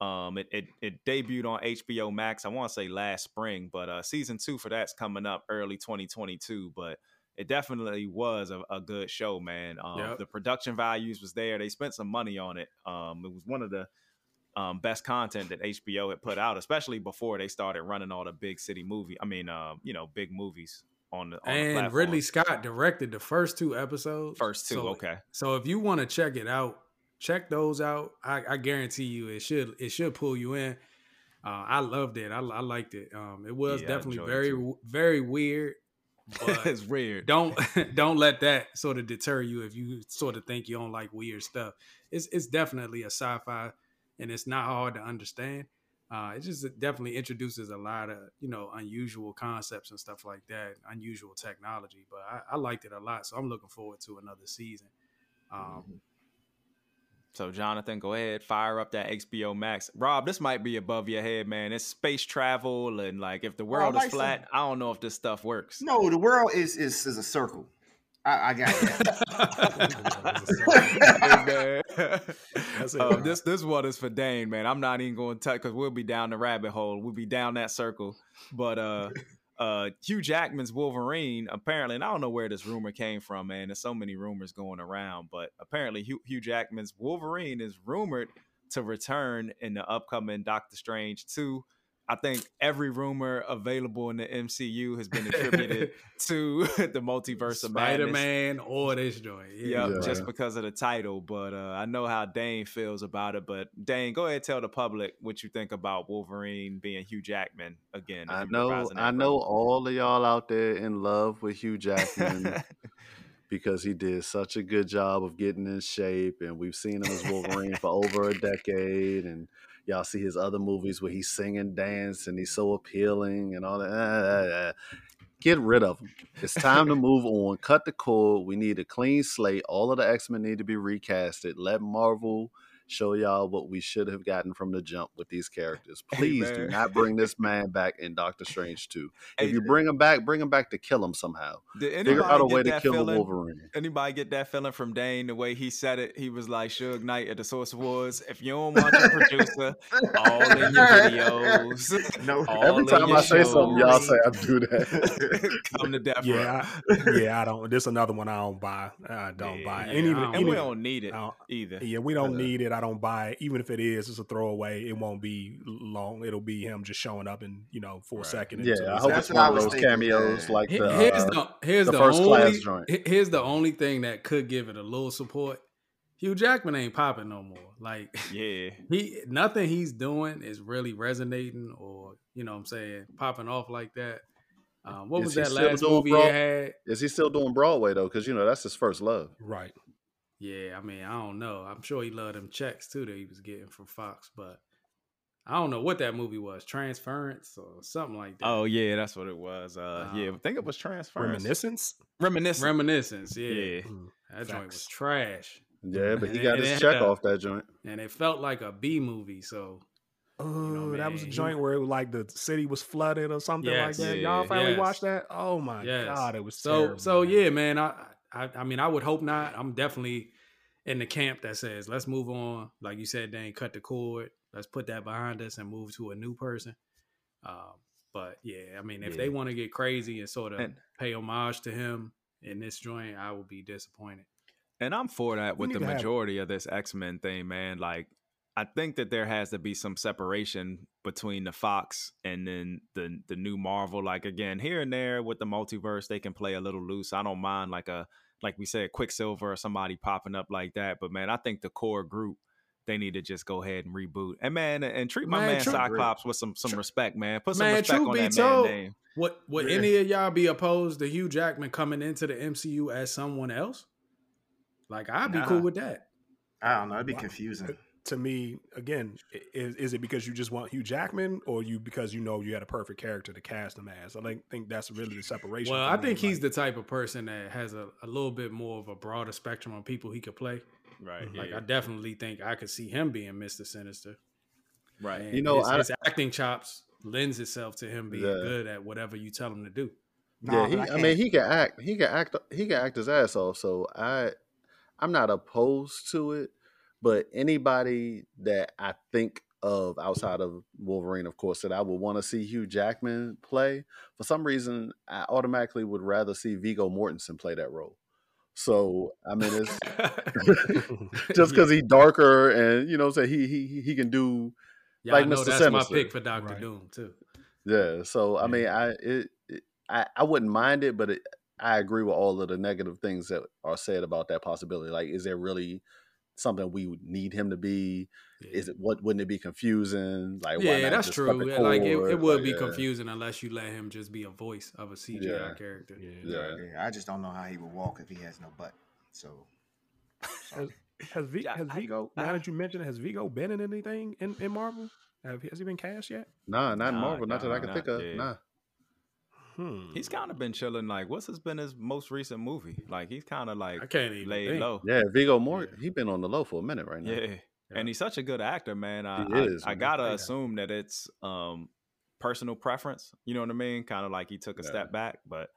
Um, it, it it debuted on HBO Max. I want to say last spring, but uh, season two for that's coming up early 2022. But it definitely was a, a good show, man. Um, Yep. The production values was there. They spent some money on it. Um, it was one of the um, best content that HBO had put out, especially before they started running all the big city movie. I mean, um, you know, big movies on the on and platform. Ridley Scott directed the first two episodes. first two. So- okay, So if you want to check it out, check those out. I, I guarantee you, it should it should pull you in. Uh, I loved it. I, I liked it. Um, it was Yeah, definitely very very weird. But [laughs] it's weird. don't [laughs] [laughs] don't let that sort of deter you if you sort of think you don't like weird stuff. It's it's definitely a sci-fi, and it's not hard to understand. Uh, it just definitely introduces a lot of you know unusual concepts and stuff like that, unusual technology. But I, I liked it a lot, so I'm looking forward to another season. Um, So Jonathan, go ahead, fire up that HBO Max. Rob, this might be above your head, man. It's space travel and like if the Well, world like is some- flat, I don't know if this stuff works. No, the world is is is a circle. I, I got that. [laughs] Hey, it, Um, this this one is for Dane, man. I'm not even going to touch because we'll be down the rabbit hole. We'll be down that circle. But uh, uh, Hugh Jackman's Wolverine apparently, and I don't know where this rumor came from, man. There's so many rumors going around, but apparently Hugh, Hugh Jackman's Wolverine is rumored to return in the upcoming Doctor Strange 2. I think every rumor available in the MCU has been attributed [laughs] to [laughs] the multiverse of Spider-Man or this joint. Yeah, Yeah. just because of the title. But uh, I know how Dane feels about it. But Dane, go ahead and tell the public what you think about Wolverine being Hugh Jackman again. I know, I know role. all of y'all out there in love with Hugh Jackman [laughs] because he did such a good job of getting in shape, and we've seen him as Wolverine for over a decade, and y'all see his other movies where he's singing, dance, and he's so appealing and all that. Ah, ah, ah. Get rid of him. It's time to move on. Cut the cord. We need a clean slate. All of the X Men need to be recasted. Let Marvel show y'all what we should have gotten from the jump with these characters. [laughs] Hey, Please do not bring this man back in Doctor Strange 2. If Hey, you bring him back, bring him back to kill him somehow. Did Figure out a anybody way get to that kill the feeling? Wolverine. Anybody get that feeling from Dane the way he said it? He was like Suge Knight at the Source Awards. If you don't want your producer all in your [laughs] videos, No. all Every time your I say something, y'all say I do that. [laughs] come to death Yeah. I, yeah, I don't. This another one I don't buy. I don't Yeah, buy. it. yeah, And even, I don't- and we don't need it I don't- either. yeah, we don't Uh, need it. I don't buy it. Even if it is, it's a throwaway. It won't be long. It'll be him just showing up in you know for Right. a second. Yeah, I hope it's what one of those thinking, cameos yeah. like the, here's uh, the here's the the, first only class joint. here's the only thing that could give it a little support. Hugh Jackman ain't popping no more. Like Yeah. [laughs] he nothing he's doing is really resonating or you know what I'm saying popping off like that. Um, what Is was that last doing movie he had? Is he still doing Broadway though? Because you know that's his first love. right. Yeah, I mean, I don't know. I'm sure he loved them checks too that he was getting from Fox, but I don't know what that movie was. Transference or something like that. Oh yeah, that's what it was. Uh, yeah, Um, I think it was transference. Reminiscence. Reminiscence. Reminiscence. Yeah, Yeah. Mm, that joint was trash, Yeah, but he And got it- his it check a- off that joint. and it felt like a B movie. So Oh, know, that was a joint where it was like the city was flooded or something Yes. like that. Yeah. Y'all finally Yes. watched that? Oh my Yes. god, it was so terrible, so man. yeah, man. I, I I mean, I would hope not. I'm definitely in the camp that says let's move on. Like you said, Dane, cut the cord. Let's put that behind us and move to a new person. Um, but yeah, I mean, if they want to get crazy and sort of And- pay homage to him in this joint, I will be disappointed. And I'm for that with the need to have- majority of this X Men thing, man. Like, I think that there has to be some separation between the Fox and then the the new Marvel. Like again, here and there with the multiverse, they can play a little loose. I don't mind like a like we said, Quicksilver or somebody popping up like that. But man, I think the core group they need to just go ahead and reboot. And man, and treat my Man, man, true- Cyclops with some some True- respect, man. Put some Man, respect on be that told, man name. What would Yeah. any of y'all be opposed to Hugh Jackman coming into the MCU as someone else? Like I'd be Nah. cool with that. I don't know. It'd be Wow. confusing. To me, again, is, is it because you just want Hugh Jackman, or you because you know you had a perfect character to cast him as? I think think that's really the separation. Well, I think he's like- the type of person that has a, a little bit more of a broader spectrum of people he could play. Right. Like yeah. I definitely think I could see him being Mr. Sinister. right. And You know, his, I- his acting chops lends itself to him being Yeah. good at whatever you tell him to do. Nah, yeah, he, but I, mean, he can act. He can act. He can act his ass off. So I, I'm not opposed to it. But anybody that I think of outside of Wolverine, of course, that I would want to see Hugh Jackman play, for some reason, I automatically would rather see Viggo Mortensen play that role. So I mean, it's [laughs] [laughs] just because he's darker and you know, say he he he can do Yeah, like I know Mr. that's my pick for Doctor Right. Doom too. Yeah, so I Yeah. mean, I it, it I, I wouldn't mind it, but it, I agree with all of the negative things that are said about that possibility. Like, is there really something we would need him to be? Is it what wouldn't it be confusing? Like, why yeah, not that's true. cut Yeah, Like it, it would Like, be yeah. confusing unless you let him just be a voice of a CGI Yeah. character. Yeah. Yeah. Yeah, I just don't know how he would walk if he has no butt. So Has, has, v, has Viggo? I- now ah. that you mentioned, has Viggo been in anything in, in Marvel? Have, has he been cast yet? Nah, not Nah, Marvel. Not that nah, I can nah, think of. yeah. Nah. Hmm. He's kind of been chilling. Like, what's has been his most recent movie? Like, he's kind of like I can't even laid think. low. Yeah, Viggo Mort. Yeah. He been on the low for a minute right now. Yeah. And he's such a good actor, man. I, He I, is, I man. gotta Yeah. assume that it's um personal preference. You know what I mean? Kind of like he took a Yeah. step back, but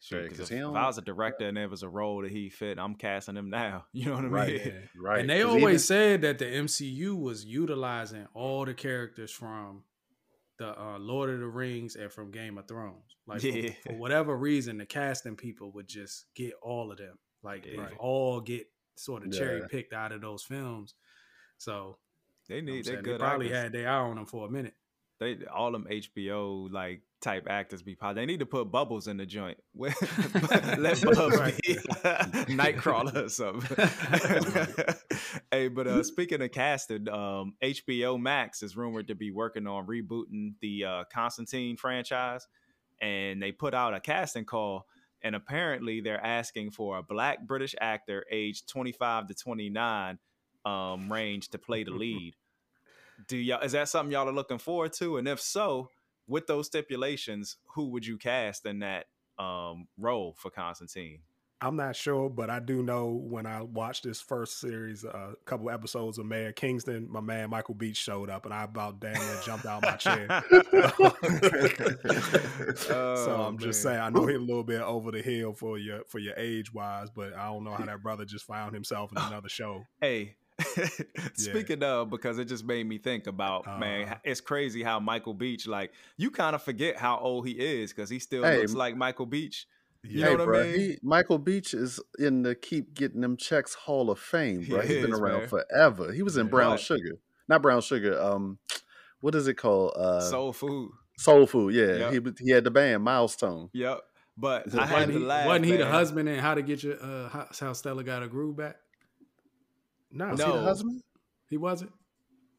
shoot, Yeah, 'cause 'cause if, if I was a director and there was a role that he fit, I'm casting him now. [laughs] You know what I mean? Right. Yeah. Right. And they always even- said that the MCU was utilizing all the characters from the uh, Lord of the Rings and from Game of Thrones. [laughs] Like for- Yeah. for, whatever reason, the casting people would just get all of them. Like they all get sort of cherry picked out of those films. So They I'm need they good they probably actors. had their eye on them for a minute. They all them HBO like type actors be pop. They need to put bubbles in the joint. [laughs] Let [laughs] Bubs be [laughs] Nightcrawler or something. hey, but uh, speaking of casting, um, HBO Max is rumored to be working on rebooting the uh, Constantine franchise, and they put out a casting call. And apparently, they're asking for a black British actor, aged 25 to 29, um, range to play the lead do y'all is that something y'all are looking forward to and if so with those stipulations who would you cast in that um role for constantine I'm not sure, but I do know when I watched this first series, a couple episodes of Mayor Kingstown, my man Michael Beach showed up, and I about damn near jumped out my chair. [laughs] [laughs] so Oh, I'm just saying, I know he's a little bit over the hill for your for your age wise, but I don't know how that brother just found himself in another show. hey [laughs] speaking of because it just made me think about man Uh-huh. it's crazy how michael beach like you kind of forget how old he is because he still Hey, looks like michael beach You hey, know what I mean? he, Michael Beach is in the Keep Getting Them Checks Hall of Fame, bro. He He's been around man. forever. He was in Yeah. Brown But- Sugar, not Brown Sugar. Um, what is it called? Uh, soul food Soul Food. Yeah, Yep. he he had the band Milestone. yep but Wasn't i had Wasn't to he, laugh wasn't he the husband in How to Get Your uh, How, How Stella Got a Groove Back? No, Was No. he the husband? He wasn't.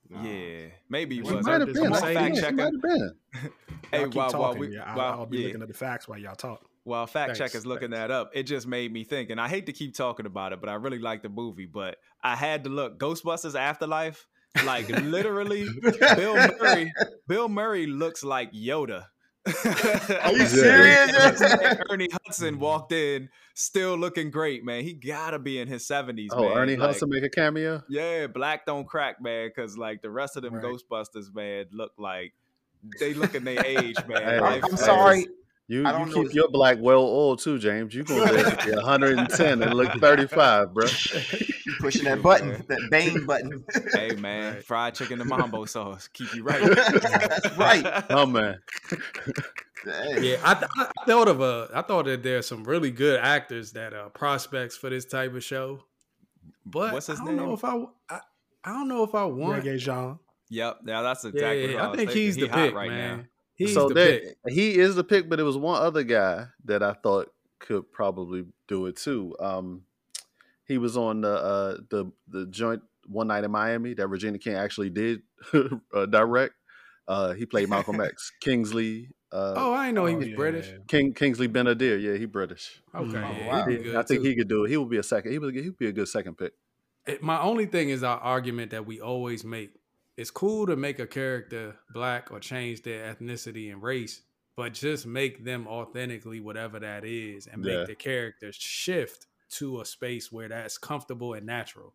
yeah maybe he He He was might have I'm been. gonna I fact think he check might him. have been. [laughs] hey Y'all keep while, while talking. we yeah, I'll, while, I'll be yeah. looking at the facts while y'all talk. While fact check Thanks, is looking thanks. that up, it just made me think, and I hate to keep talking about it, but I really like the movie. But I had to look Ghostbusters Afterlife, like literally, [laughs] Bill Murray. Bill Murray looks like Yoda. [laughs] Are you serious? Ernie Hudson walked in, still looking great, man. He gotta be in his seventies. Oh, man. Ernie Like, Hudson make a cameo. Yeah, black don't crack, man. Because like the rest of them Right. Ghostbusters, man, look like they look in their age, man. Hey, I'm Hey, sorry. You you keep this- your black well oiled too, James. You gonna live to be 110 and look 35, bro. [laughs] You pushing that button, that Bane button. Hey man, [laughs] fried chicken and mambo sauce keep you right. [laughs] Right. Oh man, Hey. Yeah, I, th- I thought of a. I thought that there's some really good actors that are prospects for this type of show. But What's his I don't name? know if I, I. I don't know if I want. Regé-Jean. Yep, now that's Yeah, exactly. what I, I think thinking. he's He the hot pick, right man. now. He's so the there, pick. he is the pick, but it was one other guy that I thought could probably do it too. Um, he was on the uh, the the joint one night in Miami that Regina King actually did [laughs] uh, direct. Uh, he played Malcolm [laughs] X, Kingsley. Uh, Oh, I didn't know he Oh, was yeah. British. King Kingsley Ben-Adir. Yeah, he British. Okay, Oh, wow. he'd good I think too. he could do it. He would be a second. He would he'd be a good second pick. It- my only thing is our argument that we always make. It's cool to make a character black or change their ethnicity and race, but just make them authentically whatever that is and make Yeah. the character shift to a space where that's comfortable and natural.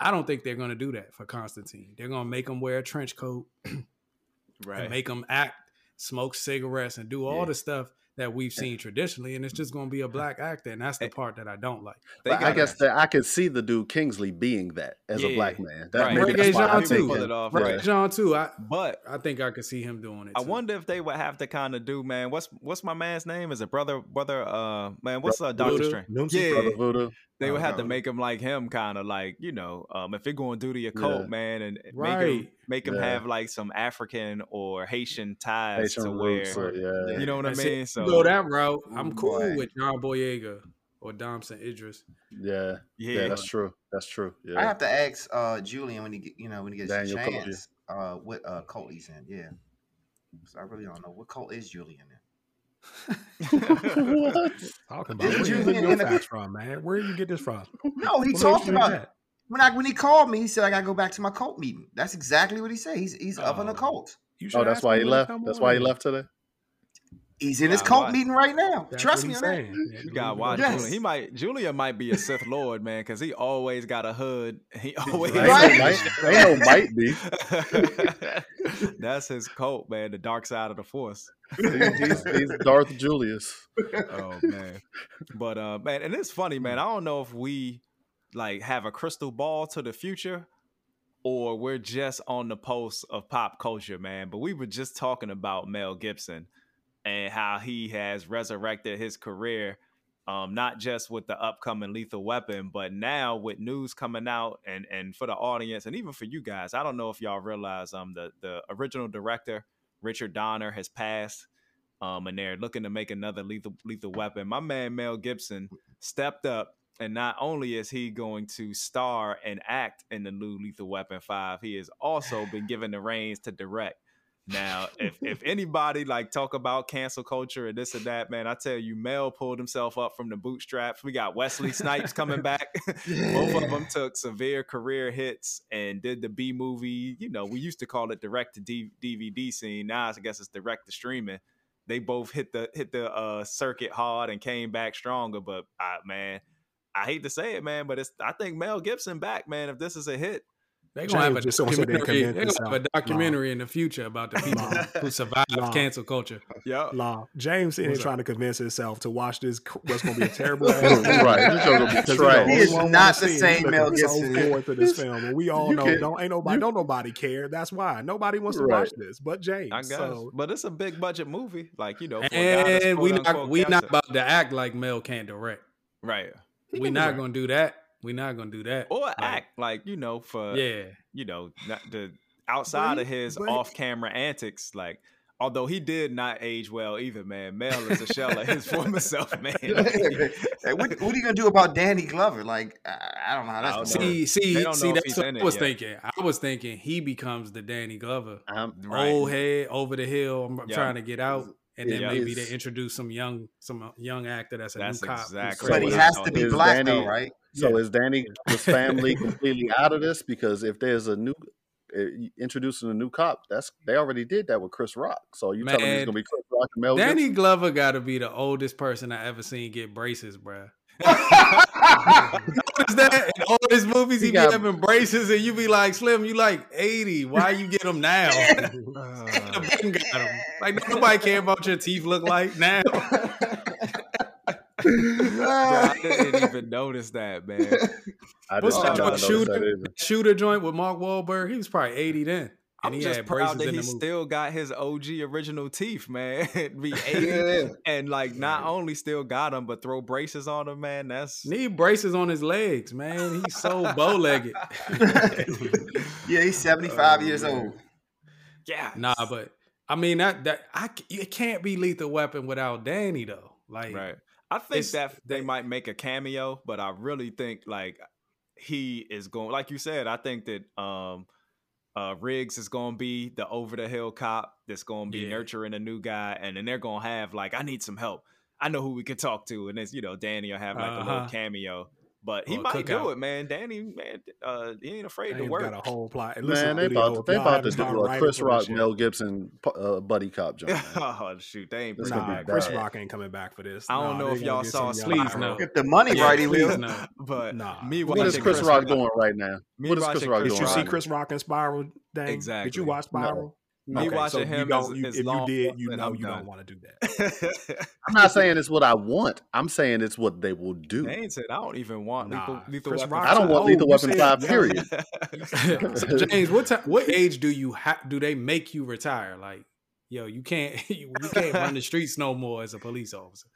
I don't think they're going to do that for Constantine. They're going to make him wear a trench coat [clears throat] Right. and make him act, smoke cigarettes, and do all Yeah. the stuff that we've seen traditionally. And it's just going to be a [laughs] black actor. And that's the part that I don't like. They But I guess that I could see the dude Kingsley being that as a black man. That, Right. maybe Reggae that's why I Jean think too. pull him. it off. Right. John, too, I, But I think I could see him doing it. I too. wonder if they would have to kind of do, man. What's what's my man's name? Is it brother brother? Uh, man, what's uh Doctor Voodoo? Strange? Yeah, Brother Voodoo. they would Oh, have to make him like him, kind of like you know, um, if they're going to do the occult, Yeah. man, and make him Right. Make him Yeah. have like some African or Haitian ties Haitian to roots. where or- yeah. you know what That's I it. mean. So go that route, I'm cool Boy. with John Boyega or Damson Idris. Yeah, yeah, Yeah. that's true. That's true. I have to ask uh Julian when he get you know when he gets Daniel Kaluuya. chance uh what uh cult he's in. Yeah. So I really don't know what cult is Julian in. [laughs] what? Talking about Didn't where you you getting in your the- facts from, man? Where did you get this from? No, he What talked about think that? When I when he called me. He said I gotta go back to my cult meeting. That's exactly what he said. He's he's of an Oh. occult. You Oh, that's why he left. That's on why he left today. He's in his cult why? meeting right now. That's Trust me he's on that. saying. Yeah, You gotta watch alone. Yes. Julian. He might Julia might be a Sith Lord, man, because he always got a hood. He always Ain't Right. no might, ain't no might be. [laughs] That's his cult, man. The dark side of the force. He's, he's, he's Darth Julius. Oh man. But uh man, and it's funny, man. I don't know if we like have a crystal ball to the future or we're just on the pulse of pop culture, man. But we were just talking about Mel Gibson and how he has resurrected his career. Um, not just with the upcoming Lethal Weapon, but now with news coming out, and and for the audience, and even for you guys, I don't know if y'all realize, um, the the original director Richard Donner has passed, um, and they're looking to make another Lethal Lethal Weapon. My man Mel Gibson stepped up, and not only is he going to star and act in the new Lethal Weapon Five, he has also [sighs] been given the reins to direct. Now, if if [laughs] anybody like talk about cancel culture and this and that, man, I tell you, Mel pulled himself up from the bootstraps. We got Wesley Snipes coming back. [laughs] [laughs] Both of them took severe career hits and did the B movie. You know, we used to call it direct to D- DVD scene. Now I guess it's direct to streaming. They both hit the hit the uh, circuit hard and came back stronger. But uh, man, I hate to say it, man, but it's I think Mel Gibson back, man. If this is a hit, They're gonna have a James just gonna say they documentary. They're gonna have a themselves. documentary in the future about the people Nah. who survived Nah. cancel culture. yeah, Law. James sitting here What's up? trying to convince himself to watch this. What's going to be a [laughs] terrible ass Right, this show gonna be Because he's trash. the He only is not the same Mel looking so Gibson. forward to this film, and we all You know can't- don't ain't nobody you- don't nobody care. That's why nobody wants to Right. watch this, but James. I guess. So but it's a big budget movie, like you know. For a guy that's And we not we not about to act like Mel can't direct. right We not gonna do that. We not gonna do that. or Like, act like you know for Yeah. you know not the outside But of his but- off-camera antics like although he did not age well either man mel is a shell of his [laughs] former self man Hey, what, what are you gonna do about Danny Glover? Like I, I don't know how that's don't gonna know. work. See, see, They don't see. know That's what I was yet. thinking. I was thinking he becomes the Danny Glover, I'm, Right. old head over the hill. I'm Yeah. trying to get out, and then Yeah. maybe they introduce some young, some young actor that's a That's new cop. who's exactly But he what crazy. I has to be Is black Danny- though, right? So Yeah. is Danny was family [laughs] completely out of this? Because if there's a new uh, introducing a new cop, that's they already did that with Chris Rock. So you telling me Man, it's gonna be Chris Rock and Mel Danny Gibson? Glover got to be the oldest person I ever seen get braces, bruh. Notice that in all his movies, he, He be got- having braces, and you be like, "Slim, you like eighty? Why you get them now?" [laughs] Uh, [laughs] Been got 'em. Like nobody care about your teeth look like now. [laughs] bro, i didn't even notice that man I What's did that not joint, Shooter? that. Shooter joint with Mark Wahlberg. He was probably eighty then, and i'm he just had proud that he still got his og original teeth man [laughs] be [laughs] 80 Yeah. and like not only still got them but throw braces on them man that's Need braces on his legs, man. He's so bow legged. [laughs] yeah, he's 75 Oh, years man. old. yeah nah, but I mean that that I c- it can't be Lethal Weapon without Danny though. Like Right. I think that they they- might make a cameo, but I really think like he is going like you said, I think that um uh Riggs is gonna be the over the hill cop that's gonna be Yeah. nurturing a new guy and then they're gonna have like I need some help. I know who we can talk to, and it's you know, Danny will have like a little Uh-huh. cameo. But he Or a might do cookout. it, man. Danny, man, uh, he ain't afraid to work. got a whole plot. And Man, they Julio, about to, they about to do a writing Chris Rock, shit- Mel Gibson uh, buddy cop [laughs] joint. oh shoot, they ain't It's be Nah, Chris bad. Rock ain't coming back for this. I don't Nah, know if y'all saw some young Please no. If the money Yeah, right, he please will. no. But Nah. [laughs] me What is Chris Chris Rock Rock doing right now? Me What is Chris watching Rock Did you see Chris Rock in Spiral? Dang? Exactly. Did you watch Spiral? Me Okay, watching so him you don't, is- you, is if you did, you know you done. don't want to do that. [laughs] I'm not saying it's what I want. I'm saying it's what they will do. They ain't said I don't even want Nah, lethal, lethal Chris weapon. Rock I don't want Oh, Lethal you Weapon said Five. young. Period. so [laughs] [laughs] James, what time, what age do you ha- do they make you retire? Like, yo, you can't you, you can't run the streets no more as a police officer.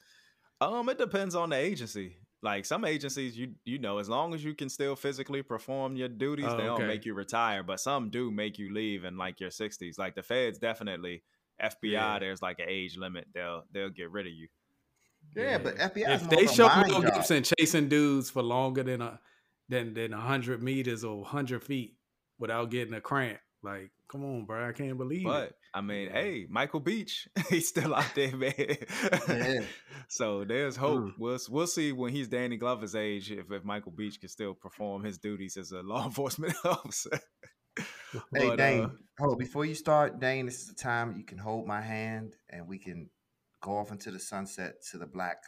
Um, it depends on the agency. Like some agencies, you you know, as long as you can still physically perform your duties, Oh, they don't okay. make you retire. But some do make you leave in like your sixties. Like the feds definitely FBI, Yeah. there's like an age limit. They'll they'll get rid of you. Yeah, but FBI if they show mind Mel. Gibson chasing dudes for longer than a than than hundred meters or hundred feet without getting a cramp, like, come on, bro, I can't believe But it. I mean, hey, Michael Beach, [laughs] he's still out there, man. Yeah. [laughs] So there's hope. Mm. We'll we'll see when he's Danny Glover's age if, if Michael Beach can still perform his duties as a [laughs] law enforcement officer. Hey, But, Dane. uh, hold before you start, Dane. This is the time you can hold my hand and we can go off into the sunset to the black.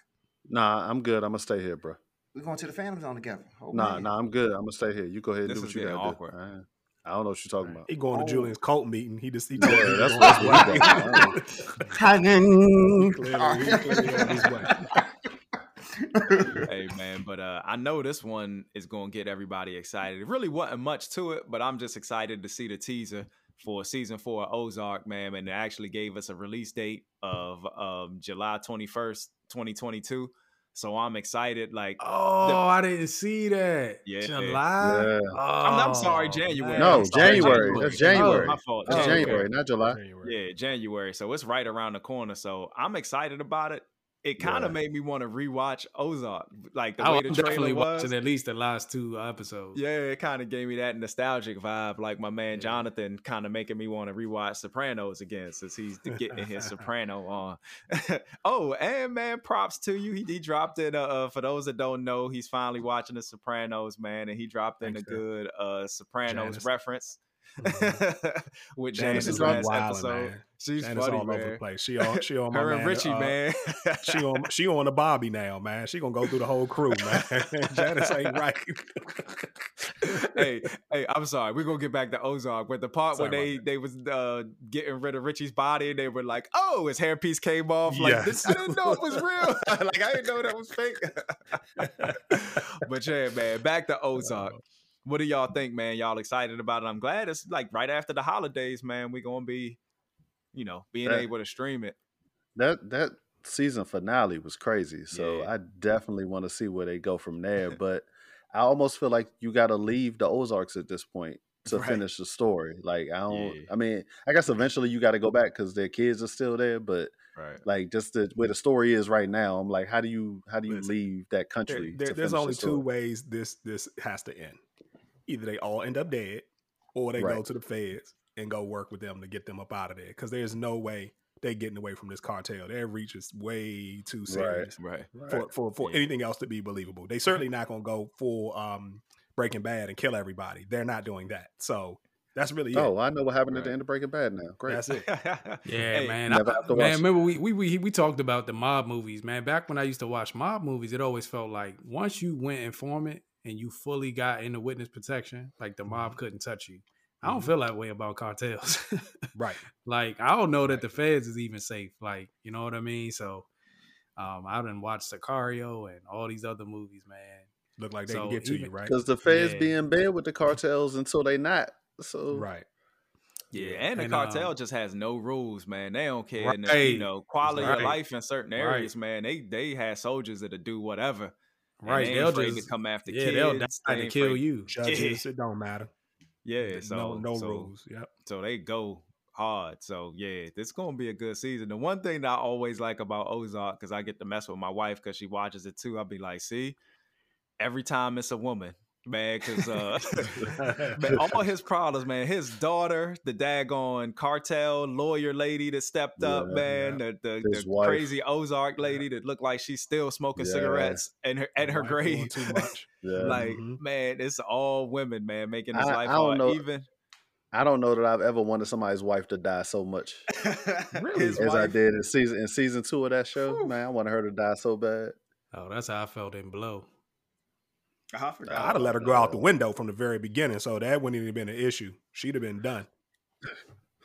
Nah, I'm good. I'm gonna stay here, bro. We're going to the Phantom Zone together. Hold my Nah, nah, I'm good. I'm gonna stay here. You go ahead and This do what you gotta awkward. do. I- I don't know what you're talking about. He going Oh. to Julian's cult meeting. He just he Yeah, told me that's- [laughs] he that's going what he doing. Hanging. Clearly, he on hey man, but uh, I know this one is gonna get everybody excited. It really wasn't much to it, but I'm just excited to see the teaser for season four of Ozark, man. And it actually gave us a release date of um, July 21st, 2022. So I'm excited. Like, Oh, I didn't see that. Yeah. July. Yeah. Oh, I'm, I'm sorry, oh, January. No, sorry, January. That's January. my fault. That's Oh, okay. January, not July. Yeah, January. So it's right around the corner. So I'm excited about it. It kind of Yeah. made me want to rewatch Ozark, like the Oh, way the trailer definitely was. watching at least the last two episodes. Yeah, it kind of gave me that nostalgic vibe, like my man Yeah. Jonathan, kind of making me want to rewatch Sopranos again, since he's getting his [laughs] Soprano on. [laughs] oh, and man, props to you. He, he dropped in. Uh, uh, for those that don't know, he's finally watching the Sopranos, man, and he dropped in Thanks, a good uh Sopranos Janice. reference [laughs] with Janice Janice is last wildin', episode. man. She's Janice funny, all man. over the place. She on she on [laughs] my Her and man, Richie, uh, man. [laughs] She on she on the Bobby now, man. She gonna go through the whole crew, man. Janice ain't right. hey, hey, I'm sorry. We're gonna get back to Ozark, but the part Sorry when they they was uh, getting rid of Richie's body, and they were like, "Oh, his hairpiece came off." Like this, I didn't know it was real. like I didn't know that was fake. but yeah, man, back to Ozark. What do y'all think, man? Y'all excited about it? I'm glad it's like right after the holidays, man. We're gonna be, you know, being That- able to stream it. That that season finale was crazy. So Yeah. I definitely want to see where they go from there. [laughs] But I almost feel like you got to leave the Ozarks at this point to Right. finish the story. Like I don't. Yeah. I mean, I guess eventually you got to go back because their kids are still there. But Right. like just the, where the story is right now, I'm like, how do you how do you Listen, leave that country? there- to there's only the two ways this this has to end. Either they all end up dead, or they go to the feds and go work with them to get them up out of there. Because there's no way they getting away from this cartel. Their reach is way too serious Right. for for, for Yeah. anything else to be believable. They certainly not gonna go full um, Breaking Bad and kill everybody. They're not doing that. So that's really it. Oh, I know what happened at the end of Breaking Bad now. Great. That's it. [laughs] Yeah, Hey, man. never I, have to man, watch it. remember we, we we we talked about the mob movies, man. Back when I used to watch mob movies, it always felt like once you went informant and you fully got into witness protection, like the mob Mm-hmm. couldn't touch you. I don't Mhm. feel that way about cartels. [laughs] Right. like I don't know that the feds is even safe. Like you know what I mean. So um, I didn't watch Sicario and all these other movies, man. Look like they So can get to you, right? Because the feds Yeah. be in bed with the cartels until they not. So Right. Yeah, and the And, cartel um, just has no rules, man. They don't care. And the, Right. you know, quality Right. of life in certain Right. areas, man. They they have soldiers that'll do whatever. Right? they They'll afraid just to come after yeah, kids. they'll they die to kill afraid- you. [laughs] Judges, it don't matter. Yeah, so no no so, rules. Yep. So they go hard. So yeah, this gonna be a good season. The one thing that I always like about Ozark, because I get to mess with my wife because she watches it too. I'll be like, see, every time it's a woman, man, because uh, [laughs] man, all his problems, man. His daughter, the daggone cartel lawyer lady that stepped up, Yeah, man. The the, the crazy Ozark lady that looked like she's still smoking Yeah. cigarettes and her at her Wife grave. too [laughs] much. yeah. like Mhm. man, it's all women, man, making his I- life I don't hard. know. Even I don't know that I've ever wanted somebody's wife to die so much [laughs] his as I did in season in season two of that show. Whew. Man, I wanted her to die so bad. Oh, that's how I felt in Blow. I forgot. I'd have let her go out the window from the very beginning, so that wouldn't even have been an issue. She'd have been done.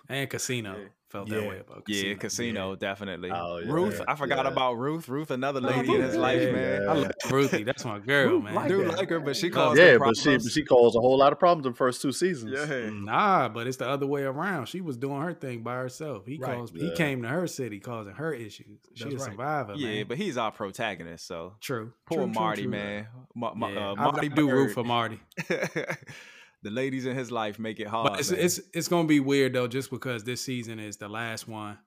And Casino Yeah. felt that Yeah. way about Yeah, Casino. casino, definitely. Oh, yeah, Ruth, yeah, I forgot yeah. about Ruth. Ruth, another Oh, lady in his life, yeah. man. I love Ruthie. That's my girl, Ruth man. I do like her, but she No, caused yeah, but she but she caused a whole lot of problems in the first two seasons. yeah. Nah, but it's the other way around. She was doing her thing by herself. He Right. caused. He came to her city causing her issues. She That's a right. survivor, Yeah, man. but he's our protagonist, so true. poor True, true, Marty, true. man. Ma- ma- Yeah, uh, I, I Marty do root for Marty. [laughs] the ladies in his life make it hard. But it's, man. it's it's gonna be weird though, just because this season is the last one.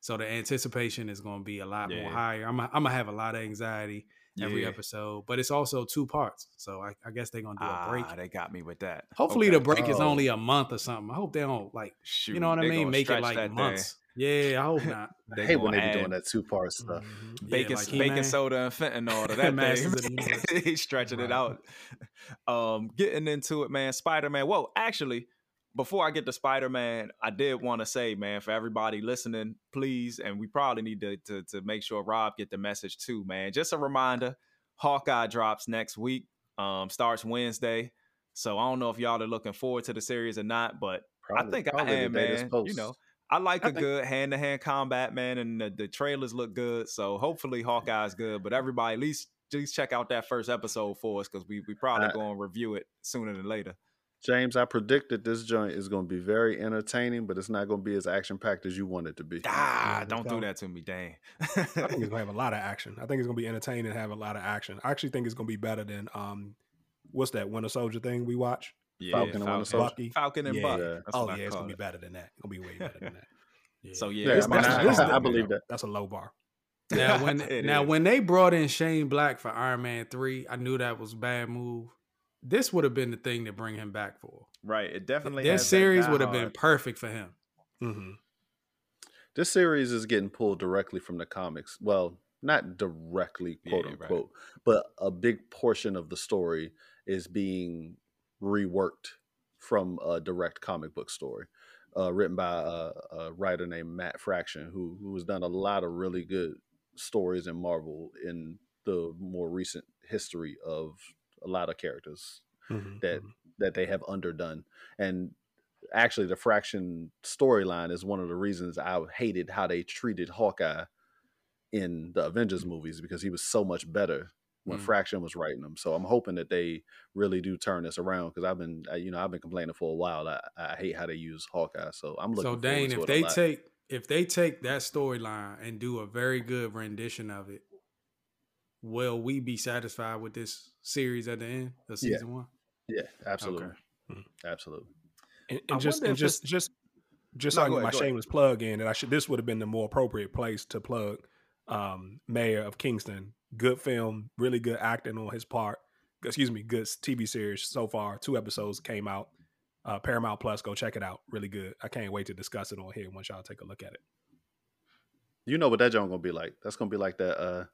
So the anticipation is going to be a lot Yeah. more higher. I'm, I'm gonna have a lot of anxiety every Yeah. episode, but it's also two parts. So I, I guess they're gonna do a break. Ah, they got me with that. Hopefully Okay. the break is Oh. only a month or something. I hope they don't like Shoot, you know what I mean, make it like months. thing. Months. Yeah, I hope not. [laughs] I They hate when gonna they be doing that two part stuff. Mhm. Yeah, like bacon He-Man. soda and fentanyl to [laughs] that Masters of the thing. [laughs] He's stretching it out. Um, getting into it, man. Spider Man. Whoa, actually, before I get to Spider Man, I did want to say, man, for everybody listening, please, and we probably need to, to to make sure Rob get the message too, man. Just a reminder: Hawkeye drops next week. Um, starts Wednesday. So I don't know if y'all are looking forward to the series or not, but Probably- I think I probably am, day this man. You know, I like I a think- good hand to hand combat, man, and the, the trailers look good. So hopefully Hawkeye's good. But everybody, at least at least check out that first episode for us because we we probably going to review it sooner than later. James, I predict that this joint is going to be very entertaining, but it's not going to be as action packed as you want it to be. Ah, don't do that to me, dang. I think it's [laughs] gonna have a lot of action. I think it's gonna be entertaining and have a lot of action. I actually think it's gonna be better than um, what's that Winter Soldier thing we watch? Yeah, Falcon and Winter Soldier. Bucky. Falcon and Yeah. Buck. Yeah. Oh yeah, it's gonna be better than that. It's gonna be way better than that. Yeah. [laughs] So yeah, Yeah, I mean, this- I- this- I believe that. That's a low bar. Now when [laughs] now is. when they brought in Shane Black for Iron Man three, I knew that was a bad move. This would have been the thing to bring him back for. right, it definitely. This has that series would have been perfect for him. hmm This series is getting pulled directly from the comics. Well, not directly, Yeah, quote right. unquote, but a big portion of the story is being reworked from a direct comic book story, uh, written by a, a writer named Matt Fraction, who who has done a lot of really good stories in Marvel in the more recent history of a lot of characters Mm-hmm. that that they have underdone and actually the fraction storyline is one of the reasons i hated how they treated hawkeye in the avengers movies because he was so much better when Mm. fraction was writing them so i'm hoping that they really do turn this around because i've been I- you know i've been complaining for a while i, I hate how they use hawkeye so i'm looking So Dane, forward if it they take if they take that storyline and do a very good rendition of it, will we be satisfied with this series at the end of Yeah. season one? yeah absolutely Mhm. absolutely And, and just and just just just No, so I go can get ahead, my go ahead. shameless plug in, and I should this would have been the more appropriate place to plug um, Mayor of Kingstown. Good film, really good acting on his part. Excuse me, good TV series so far. Two episodes came out. Uh, Paramount Plus, go check it out. Really good. I can't wait to discuss it on here once y'all take a look at it. you know what that joint gonna be like that's gonna be like that uh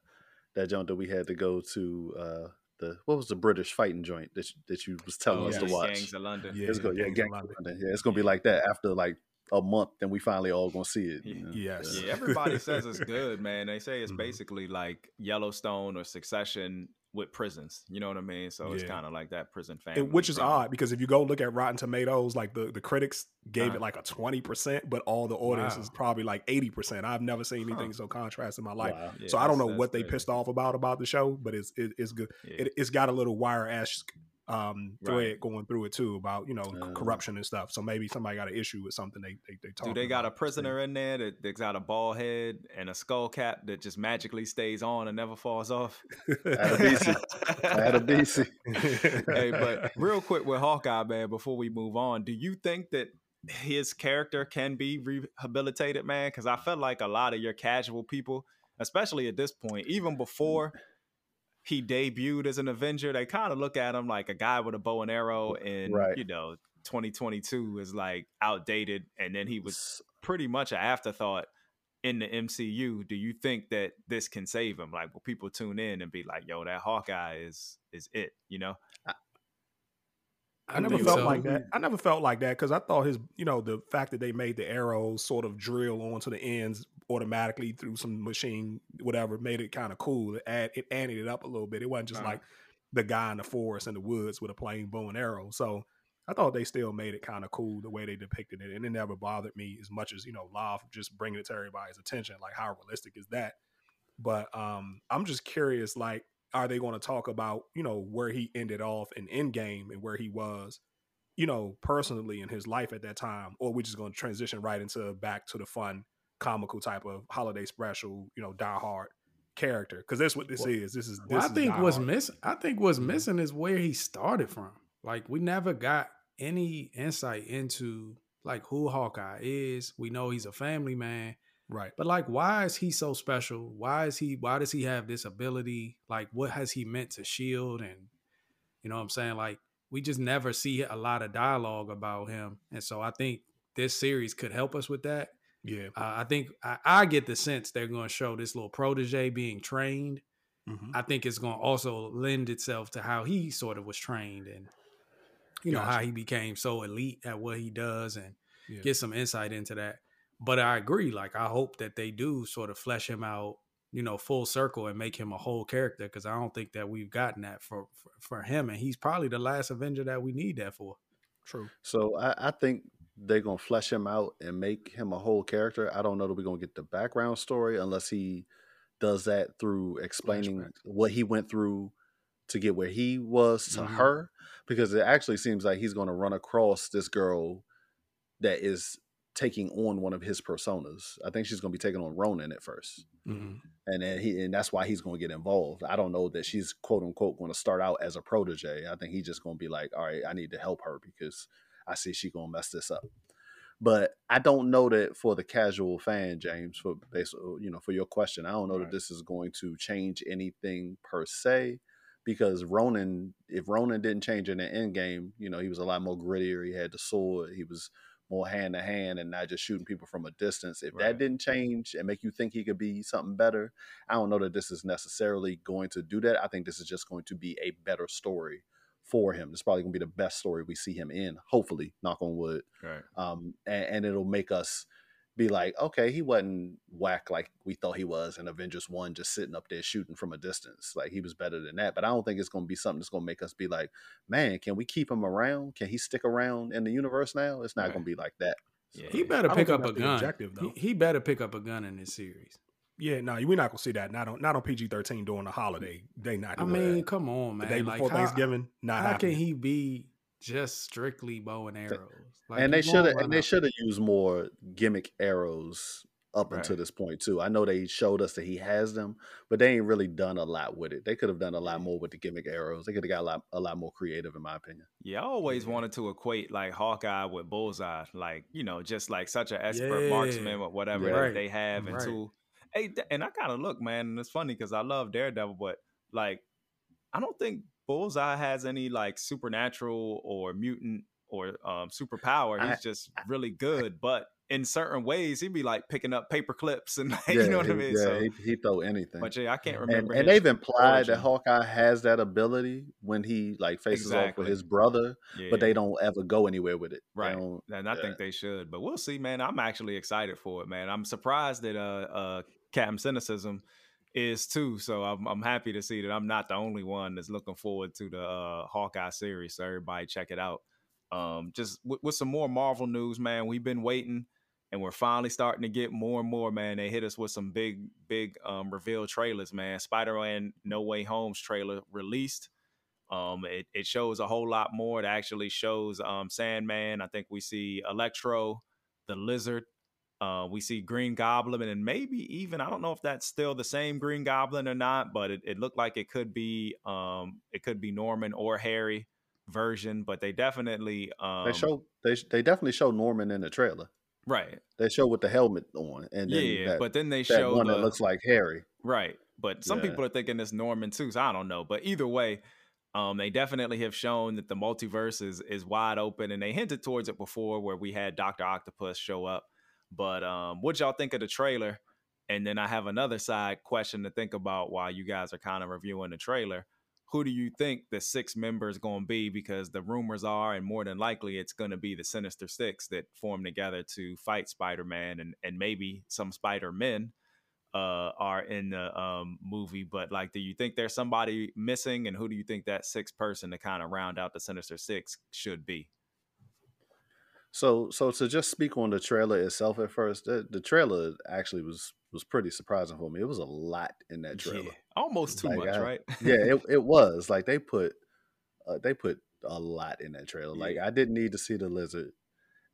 that joint that we had to go to uh the what was the british fighting joint that you, that you was telling Oh, us yes. to Gangs watch of London. Yeah. it's go, yeah, Gangs of Gangs of London. London. yeah, it's gonna be like that after like a month. Then we finally all gonna see it. You know? Yes. Yeah, everybody [laughs] says it's good, man. They say it's Mhm. basically like Yellowstone or Succession with prisons. You know what I mean? So it's kind of like that prison family. And which is drama. odd because if you go look at Rotten Tomatoes, like the, the critics gave Uh-huh. it like a 20%, but all the audience Wow. is probably like 80%. I've never seen anything Huh. so contrast in my life. Wow. Yeah, so I don't know what they crazy. pissed off about about the show, but it's it, it's good. Yeah. It, it's got a little wire esque um, thread Right. going through it too about you know Uh. corruption and stuff. So maybe somebody got an issue with something they they, they Do talking they got a about. prisoner in there that, that's got a ball head and a skull cap that just magically stays on and never falls off? Adebisi. Adebisi. [laughs] hey, but real quick with Hawkeye, man, before we move on, do you think that his character can be rehabilitated, man? Because I felt like a lot of your casual people, especially at this point, even before he debuted as an Avenger, they kind of look at him like a guy with a bow and arrow, and Right. you know, 2022 is like outdated, and then he was pretty much an afterthought in the MCU. Do you think that this can save him? Like, will people tune in and be like, "Yo, that Hawkeye is is it"? You know? I never felt so. like that. I never felt like that because I thought his, you know, the fact that they made the arrows sort of drill onto the ends automatically through some machine, whatever, made it kind of cool. It, add, it added it up a little bit. It wasn't just Uh-huh. like the guy in the forest in the woods with a plain bow and arrow. So I thought they still made it kind of cool the way they depicted it, and it never bothered me as much as you know, Law just bringing it to everybody's attention. Like, how realistic is that? But um, I'm just curious, like, are they going to talk about you know where he ended off in Endgame and where he was, you know, personally in his life at that time, or we just going to transition right into back to the fun, comical type of holiday special, you know, Die Hard character? Because that's what this Well- is. This is. This Well, I think what's missing. I think what's missing is where he started from. Like we never got any insight into like who Hawkeye is. We know he's a family man, Right. But like, why is he so special? Why is he? Why does he have this ability? Like, what has he meant to Shield? And you know, what I'm saying, like, we just never see a lot of dialogue about him, and so I think this series could help us with that. Yeah. Uh, I think I, I get the sense they're going to show this little protege being trained. Mhm. I think it's going to also lend itself to how he sort of was trained and you know how he became so elite at what he does and Yeah. get some insight into that. But I agree. Like I hope that they do sort of flesh him out, you know, full circle and make him a whole character because I don't think that we've gotten that for, for for him, and he's probably the last Avenger that we need that for. True. So I, I think they're gonna flesh him out and make him a whole character. I don't know that we're gonna get the background story unless he does that through explaining Flashbacks. what he went through to get where he was to Mhm. her. Because it actually seems like he's gonna run across this girl that is taking on one of his personas. I think she's gonna be taking on Ronin at first. Mm-hmm. and then he and that's why he's going to get involved. I don't know that she's quote unquote going to start out as a protege. I think he's just going to be like, all right, I need to help her because I see she going to mess this up. But I don't know that for the casual fan, James, for based, uh, you know, for your question, I don't know Right. that this is going to change anything per se. Because Ronin, if Ronin didn't change in the end game, you know, he was a lot more grittier. He had the sword. He was more hand to hand and not just shooting people from a distance. If Right. that didn't change and make you think he could be something better, I don't know that this is necessarily going to do that. I think this is just going to be a better story for him. It's probably going to be the best story we see him in, hopefully, knock on wood. Right. Um, and, and it'll make us be like, okay, he wasn't whack like we thought he was in Avengers 1, just sitting up there shooting from a distance. Like he was better than that. But I don't think it's going to be something that's going to make us be like, man, can we keep him around? Can he stick around in the universe now? It's not Right. going to be like that. Yeah. He better pick up a gun. objective, he, though. he better pick up a gun in this series. Yeah, no, we're not gonna see that. Not on not on PG thirteen during the holiday. They not. Gonna I mean, that. come on, man. the man. day Like, before how- Thanksgiving, not How happening. can he be just strictly bow and arrows? Like, and they should have and they should have used more gimmick arrows up Right. until this point too. I know they showed us that he has them, but they ain't really done a lot with it. They could have done a lot more with the gimmick arrows. They could have got a lot a lot more creative, in my opinion. Yeah, I always Yeah. wanted to equate like Hawkeye with Bullseye, like you know, just like such an expert Yeah. marksman or whatever Yeah. Right. they have, and Right. two, hey, and I kind of look, man, and it's funny because I love Daredevil, but like, I don't think Bullseye has any like supernatural or mutant or um, superpower. He's I- just really good, but in certain ways, he'd be like picking up paper clips and [laughs] like, you know what I mean. Yeah, so, he, he throw anything. but yeah, I can't remember. and his they've implied that. Hawkeye has that ability when he like faces off with his brother, Yeah. but they don't ever go anywhere with it. Right. And I yeah. think they should, but we'll see, man. I'm actually excited for it, man. I'm surprised that uh uh Captain Cynicism is too. So I'm I'm happy to see that I'm not the only one that's looking forward to the uh Hawkeye series. So everybody check it out. Um just with, with some more Marvel news, man. We've been waiting and we're finally starting to get more and more, man. They hit us with some big, big um reveal trailers, man. Spider-Man No Way Home's trailer released. Um, it, it shows a whole lot more. It actually shows um, Sandman. I think we see Electro, the Lizard. Uh, we see Green Goblin, and maybe even I don't know if that's still the same Green Goblin or not, but it, it looked like it could be um, it could be Norman or Harry version. But they definitely um, they show they they definitely show Norman in the trailer. right, They show with the helmet on, and then yeah. that, but then they show one the, that looks like Harry. Right. But some Yeah. people are thinking it's Norman too, so I don't know. But either way, um, they definitely have shown that the multiverse is is wide open, and they hinted towards it before, where we had Doctor Octopus show up. But um, what y'all think of the trailer? And then I have another side question to think about while you guys are kind of reviewing the trailer. Who do you think the six members going to be? Because the rumors are, and more than likely, it's going to be the Sinister Six that form together to fight Spider Man and and maybe some Spider Men uh, are in the um, movie. But like, do you think there's somebody missing, and who do you think that sixth person to kind of round out the Sinister Six should be? So so to just speak on the trailer itself at first, the, the trailer actually was was pretty surprising for me. It was a lot in that trailer. Yeah, almost too Like, much, I- right? yeah, it, [laughs] it was like they put uh, they put a lot in that trailer. Like Yeah. I didn't need to see the lizard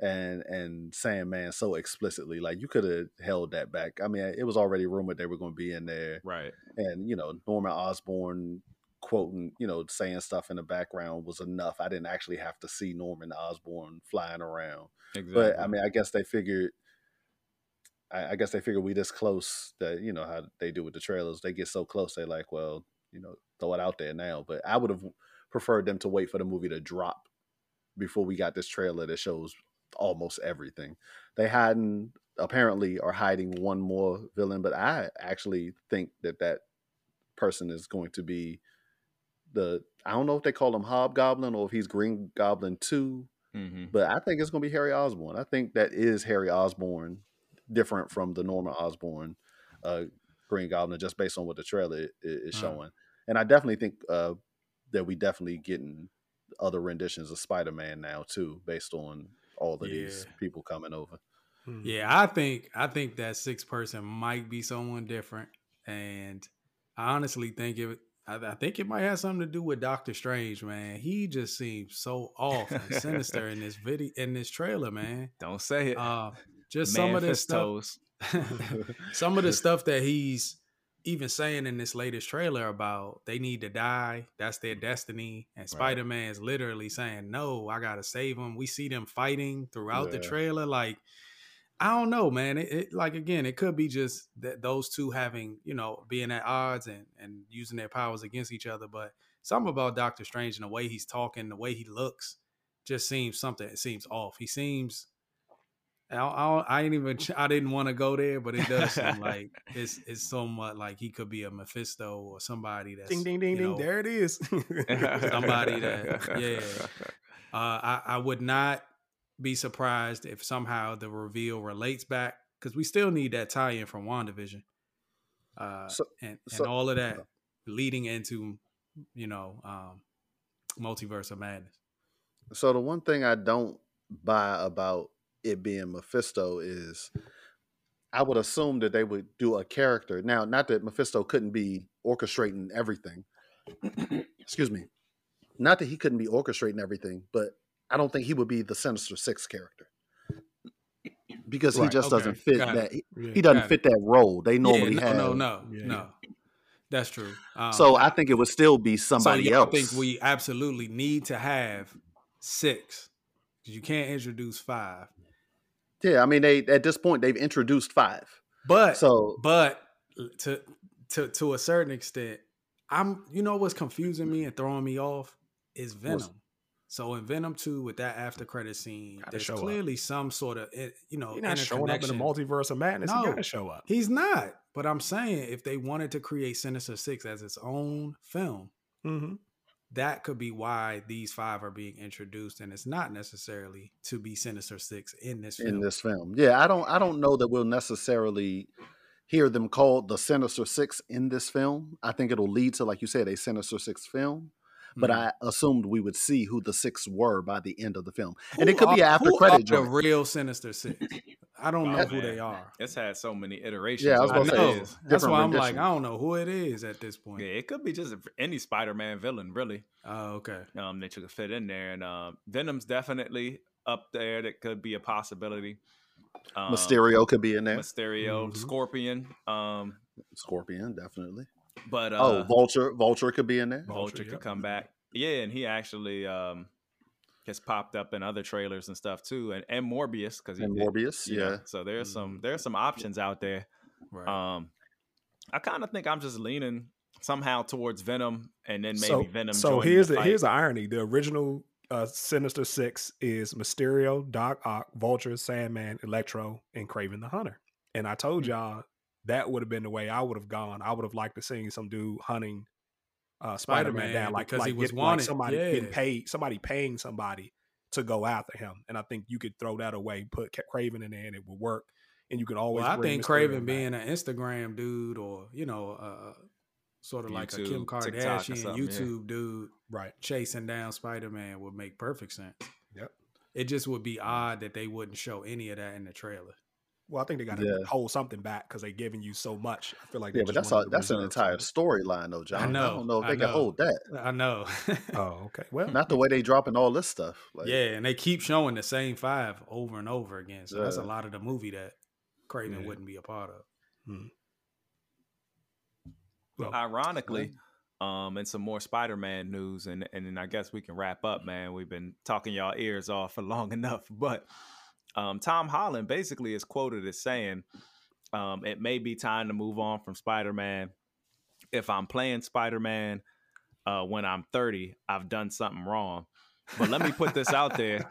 and and Sandman so explicitly. Like you could have held that back. I mean, it was already rumored they were going to be in there, right. and you know Norman Osborn quoting, you know, saying stuff in the background was enough. I didn't actually have to see Norman Osborn flying around. Exactly. But I mean, I guess they figured I, I guess they figured we this close that you know how they do with the trailers. They get so close, they like, well, you know, throw it out there now. But I would have preferred them to wait for the movie to drop before we got this trailer that shows almost everything. They hadn't apparently are hiding one more villain, but I actually think that that person is going to be the I don't know if they call him Hobgoblin or if he's Green Goblin 2 hmm but I think it's going to be Harry Osborn. I think that is Harry Osborn, different from the Norman Osborn uh, Green Goblin, just based on what the trailer i- is Uh. showing. And I definitely think uh, that we definitely getting other renditions of Spider Man now too, based on all of these people coming over. Hmm. Yeah, I think I think that sixth person might be someone different, and I honestly think it. I, I think it might have something to do with Doctor Strange, man. He just seems so off and sinister in this video in this trailer, [laughs] man. Don't say it. Uh, just some of this stuff. [laughs] [laughs] Some of the stuff that he's even saying in this latest trailer about they need to die, that's their destiny. And Spider Man's literally saying, No, I gotta save them. We see them fighting throughout the trailer. Like, I don't know, man. It, it like again, it could be just that those two having, you know, being at odds and and using their powers against each other. But something about Doctor Strange and the way he's talking, the way he looks, just seems something. It seems off. He seems I, I, I ain't even. I didn't want to go there, but it does seem [laughs] like it's it's somewhat like he could be a Mephisto or somebody that's Ding ding ding ding. know, There it is. Somebody that- [laughs] yeah. Uh, I I would not be surprised if somehow the reveal relates back because we still need that tie-in from Wandavision, uh, So- and and so- all of that leading into you know um, multiverse of madness. So the one thing I don't buy about it being Mephisto is I would assume that they would do a character. Now, not that Mephisto couldn't be orchestrating everything. [clears throat] Excuse me. Not that he couldn't be orchestrating everything, but I don't think he would be the Sinister Six character. Because he Right, just doesn't fit got that he, Yeah, he doesn't it. fit that role. They normally yeah, no, have no, no, Yeah. no. That's true. Um, So I think it would still be somebody so, else. I think we absolutely need to have six because you can't introduce five. yeah, I mean they at this point they've introduced five. But So but to to to a certain extent, I'm you know what's confusing me and throwing me off is Venom. What's- So in Venom two with that after credit scene, Gotta there's show up. clearly some sort of eh, you know He's not showing up in the multiverse of madness. No. He gotta show up. He's not. But I'm saying if they wanted to create Sinister Six as its own film, hmm that could be why these five are being introduced, and it's not necessarily to be Sinister Six in this film. in this film. Yeah, I don't I don't know that we'll necessarily hear them called the Sinister Six in this film. I think it'll lead to, like you said, a Sinister Six film. But Mhm. I assumed we would see who the six were by the end of the film, and it could be are- an after who credit are the real Sinister Six. I don't know Oh, who man. they are. It's had so many iterations. Yeah, I was gonna the say, know. That's different why I'm like. I don't know who it is at this point. Yeah, it could be just any Spider-Man villain, really. Oh, okay. Um, that you could fit in there, and um, Venom's definitely up there. That could be a possibility. Um, Mysterio could be in there. Mysterio, Mhm. Scorpion. Um, Scorpion, definitely. But uh, oh, Vulture, Vulture could be in there. Vulture, Vulture, could yep. come back. Yeah, and he actually um has popped up in other trailers and stuff too, and and Morbius because And Morbius, yeah. So there's some Mhm. there's some options out there. Right. Um, I kind of think I'm just leaning somehow towards Venom, and then maybe so, Venom. So here's the, the, here's the irony. The original uh, Sinister Six is Mysterio, Doc Ock, Vulture, Sandman, Electro, and Kraven the Hunter. And I told Hmm. y'all that would have been the way I would have gone. I would have liked to see some dude hunting uh, Spider Man down, like because he like, was get- like wanted, somebody getting paid, somebody paying somebody to go after him. And I think you could throw that away, put Kraven in there, and it would work. And you could always. well, I think Mysterio Kraven back. being an Instagram dude or, you know, uh, sort of like a Kim YouTube, TikTok or Kardashian something, yeah. YouTube dude right. chasing down Spider Man would make perfect sense. Yep. It just would be odd that they wouldn't show any of that in the trailer. Well, I think they got to Yeah. hold something back because they're giving you so much. I feel like Yeah, but that's a, that's an entire storyline, though, John. I, know, don't know if I they can hold that. I know. [laughs] Oh, okay. Well, Not the way they dropping all this stuff. Like, yeah, and they keep showing the same five over and over again. So that's a lot of the movie that Kraven Yeah. wouldn't be a part of. well, Ironically, um, and some more Spider-Man news, and and then I guess we can wrap up, man. We've been talking y'all ears off for long [laughs] enough, but um, Tom Holland basically is quoted as saying um, it may be time to move on from Spider Man. If I'm playing Spider Man uh, when I'm 30, I've done something wrong. But let me put this out there.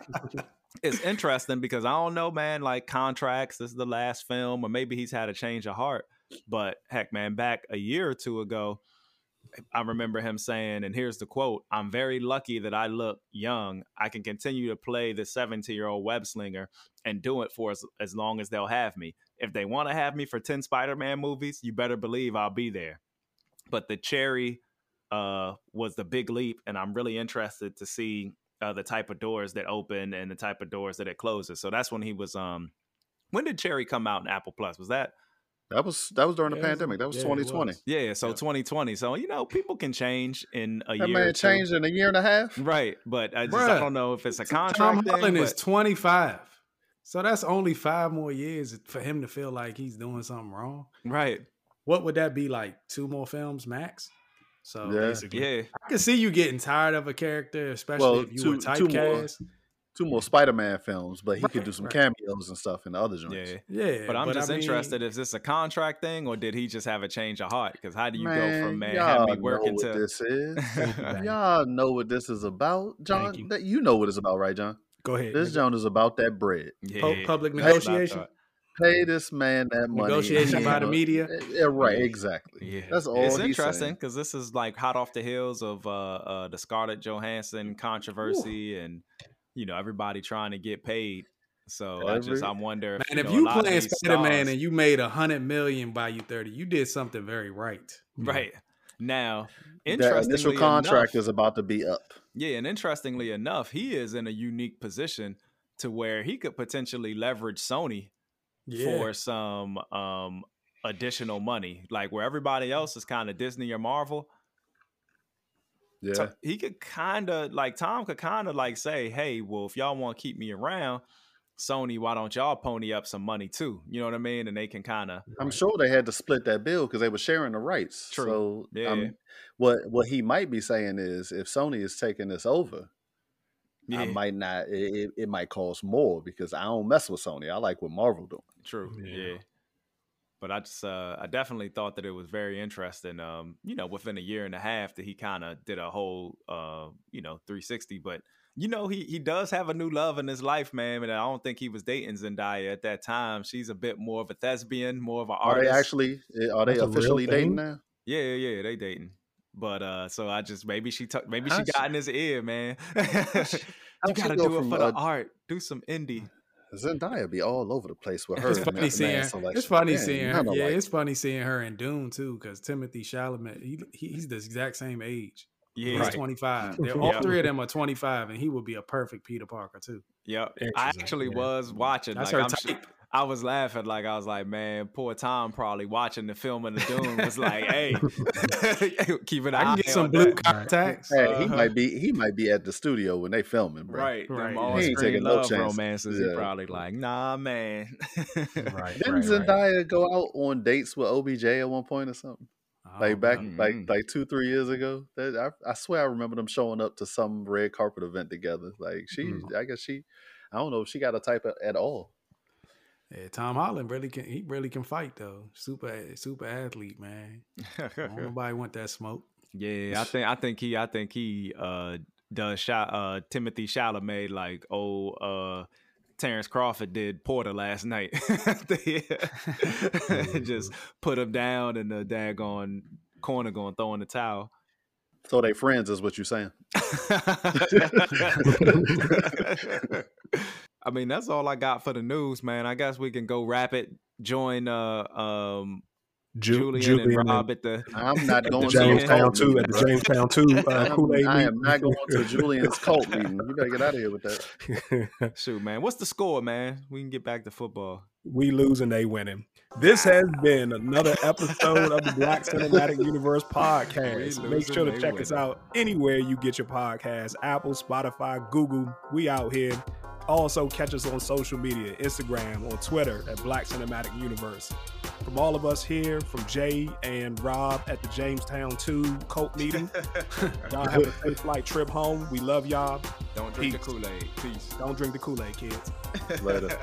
It's interesting because I don't know, man, like contracts, this is the last film, or maybe he's had a change of heart. But heck, man, back a year or two ago, I remember him saying, and here's the quote I'm very lucky that I look young. I can continue to play the 17 year old web slinger and do it for as, as long as they'll have me. If they want to have me for 10 Spider Man movies, you better believe I'll be there. But the cherry uh, was the big leap, and I'm really interested to see uh, the type of doors that open and the type of doors that it closes. So that's when he was. um When did Cherry come out in Apple Plus? Was that That was that was during the Yeah, pandemic. That was yeah, 2020. was. Yeah, so Yeah. 2020. So you know, people can change in a That year. or man changed in a year and a half. right? But I just I don't know if it's a contract. Tom contract Holland thing. is but- 25. So that's only five more years for him to feel like he's doing something wrong. right? What would that be like? Two more films max? So Yeah. basically, Yeah, I can see you getting tired of a character, especially Well, if you two- were two more. typecast. Two more Spider Man films, but he could do some right. cameos and stuff in the other joints. yeah. Yeah, But I'm just I mean, interested. Is this a contract thing, or did he just have a change of heart? Because how do you man, go from man y'all have me know working what to this is. [laughs] You, Bang. y'all know what this is about, John. you. That you know what it's about, right, John? Go ahead. This nigga. John is about that bread. yeah, Pu- public that's negotiation? Pay this man that money. Negotiation by the media? Yeah, right. Exactly. Yeah, That's all. It's he's interesting because this is like hot off the heels of uh, uh the Scarlett Johansson controversy, and you know everybody trying to get paid. So I just I wonder, if, Man, if know, you lot of playing Spider Man and you made a hundred million by you thirty, you did something very right. [laughs] right now, That initial contract enough, is about to be up. Yeah, and interestingly enough, he is in a unique position to where he could potentially leverage Sony Yeah. for some um additional money. Like where everybody else is kind of Disney or Marvel. Yeah. So he could kind of like Tom could kind of like say, "Hey, well, if y'all want to keep me around, Sony, why don't y'all pony up some money too? You know what I mean?" And they can kind of I'm sure they had to split that bill because they were sharing the rights. True. So Yeah. um, what what he might be saying is if Sony is taking this over, I might not. It, it, it might cost more because I don't mess with Sony. I like what Marvel doing. true, Yeah. yeah. But I just, uh, I definitely thought that it was very interesting. Um, you know, within a year and a half, that he kind of did a whole, uh, you know, 360. But you know, he he does have a new love in his life, man. And I don't think he was dating Zendaya at that time. She's a bit more of a thespian, more of an Are artist. they actually? eh, Are they That's officially dating now? Yeah, yeah, yeah, they dating. But uh, so I just maybe she took maybe she How'd got she- in his ear, man. [laughs] you gotta go do it from, for the art. Do some indie. Zendaya be all over the place with her. It's funny seeing man her. selection. It's funny Man, seeing her. none Yeah, alike. it's funny seeing her in Dune too, because Timothée Chalamet, he, he he's the exact same age. Yeah, He's 25. They're, all three of them are 25, and he would be a perfect Peter Parker too. Yep. I actually yeah. was watching. That's like, her I'm su- type. I was laughing. Like I was like, man, poor Tom probably watching the film of the Doom was like, hey, [laughs] [laughs] keep an eye I can get some blue that. contacts. Hey, he Uh-huh. might be. He might be at the studio when they filming, bro. Right, Right. them He ain't taking no love chances. romances. He probably like, nah, man. Right. [laughs] Didn't right, right. Zendaya go out on dates with OBJ at one point or something? Oh, Like back, man. like like two, three years ago. That I, I swear I remember them showing up to some red carpet event together. Like she, Mm. I guess she, I don't know if she got a type at, at all. Yeah, Tom Holland really can. He really can fight though. Super, super athlete, man. Don't nobody [laughs] want that smoke. yeah, I think I think he I think he uh does shot uh Timothée Chalamet like oh uh Terrence Crawford did Porter last night. [laughs] [laughs] Just put him down in the daggone corner going throwing the towel. So they friends is what you're saying? I mean, that's all I got for the news, man. I guess we can go rapid. Join uh um Ju- Julian, and Rob at the I'm not [laughs] going to no Jonestown cult two at the. Jonestown two uh, [laughs] I'm- Kool Aid. I am not going to Julian's cult [laughs] meeting. You better get out of here with that. shoot, man. What's the score, man? We can get back to football. we losing, they winning. This has been another episode of the Black Cinematic Universe podcast. Make sure to they check us out anywhere you get your podcast Apple, Spotify, Google. We out here. Also, catch us on social media Instagram, or Twitter at Black Cinematic Universe. From all of us here, from Jay and Rob at the Jonestown 2 cult meeting, [laughs] y'all have a safe flight trip home. We love y'all. Don't drink Peace. the Kool Aid. Peace. Don't drink the Kool Aid, kids. [laughs] Later.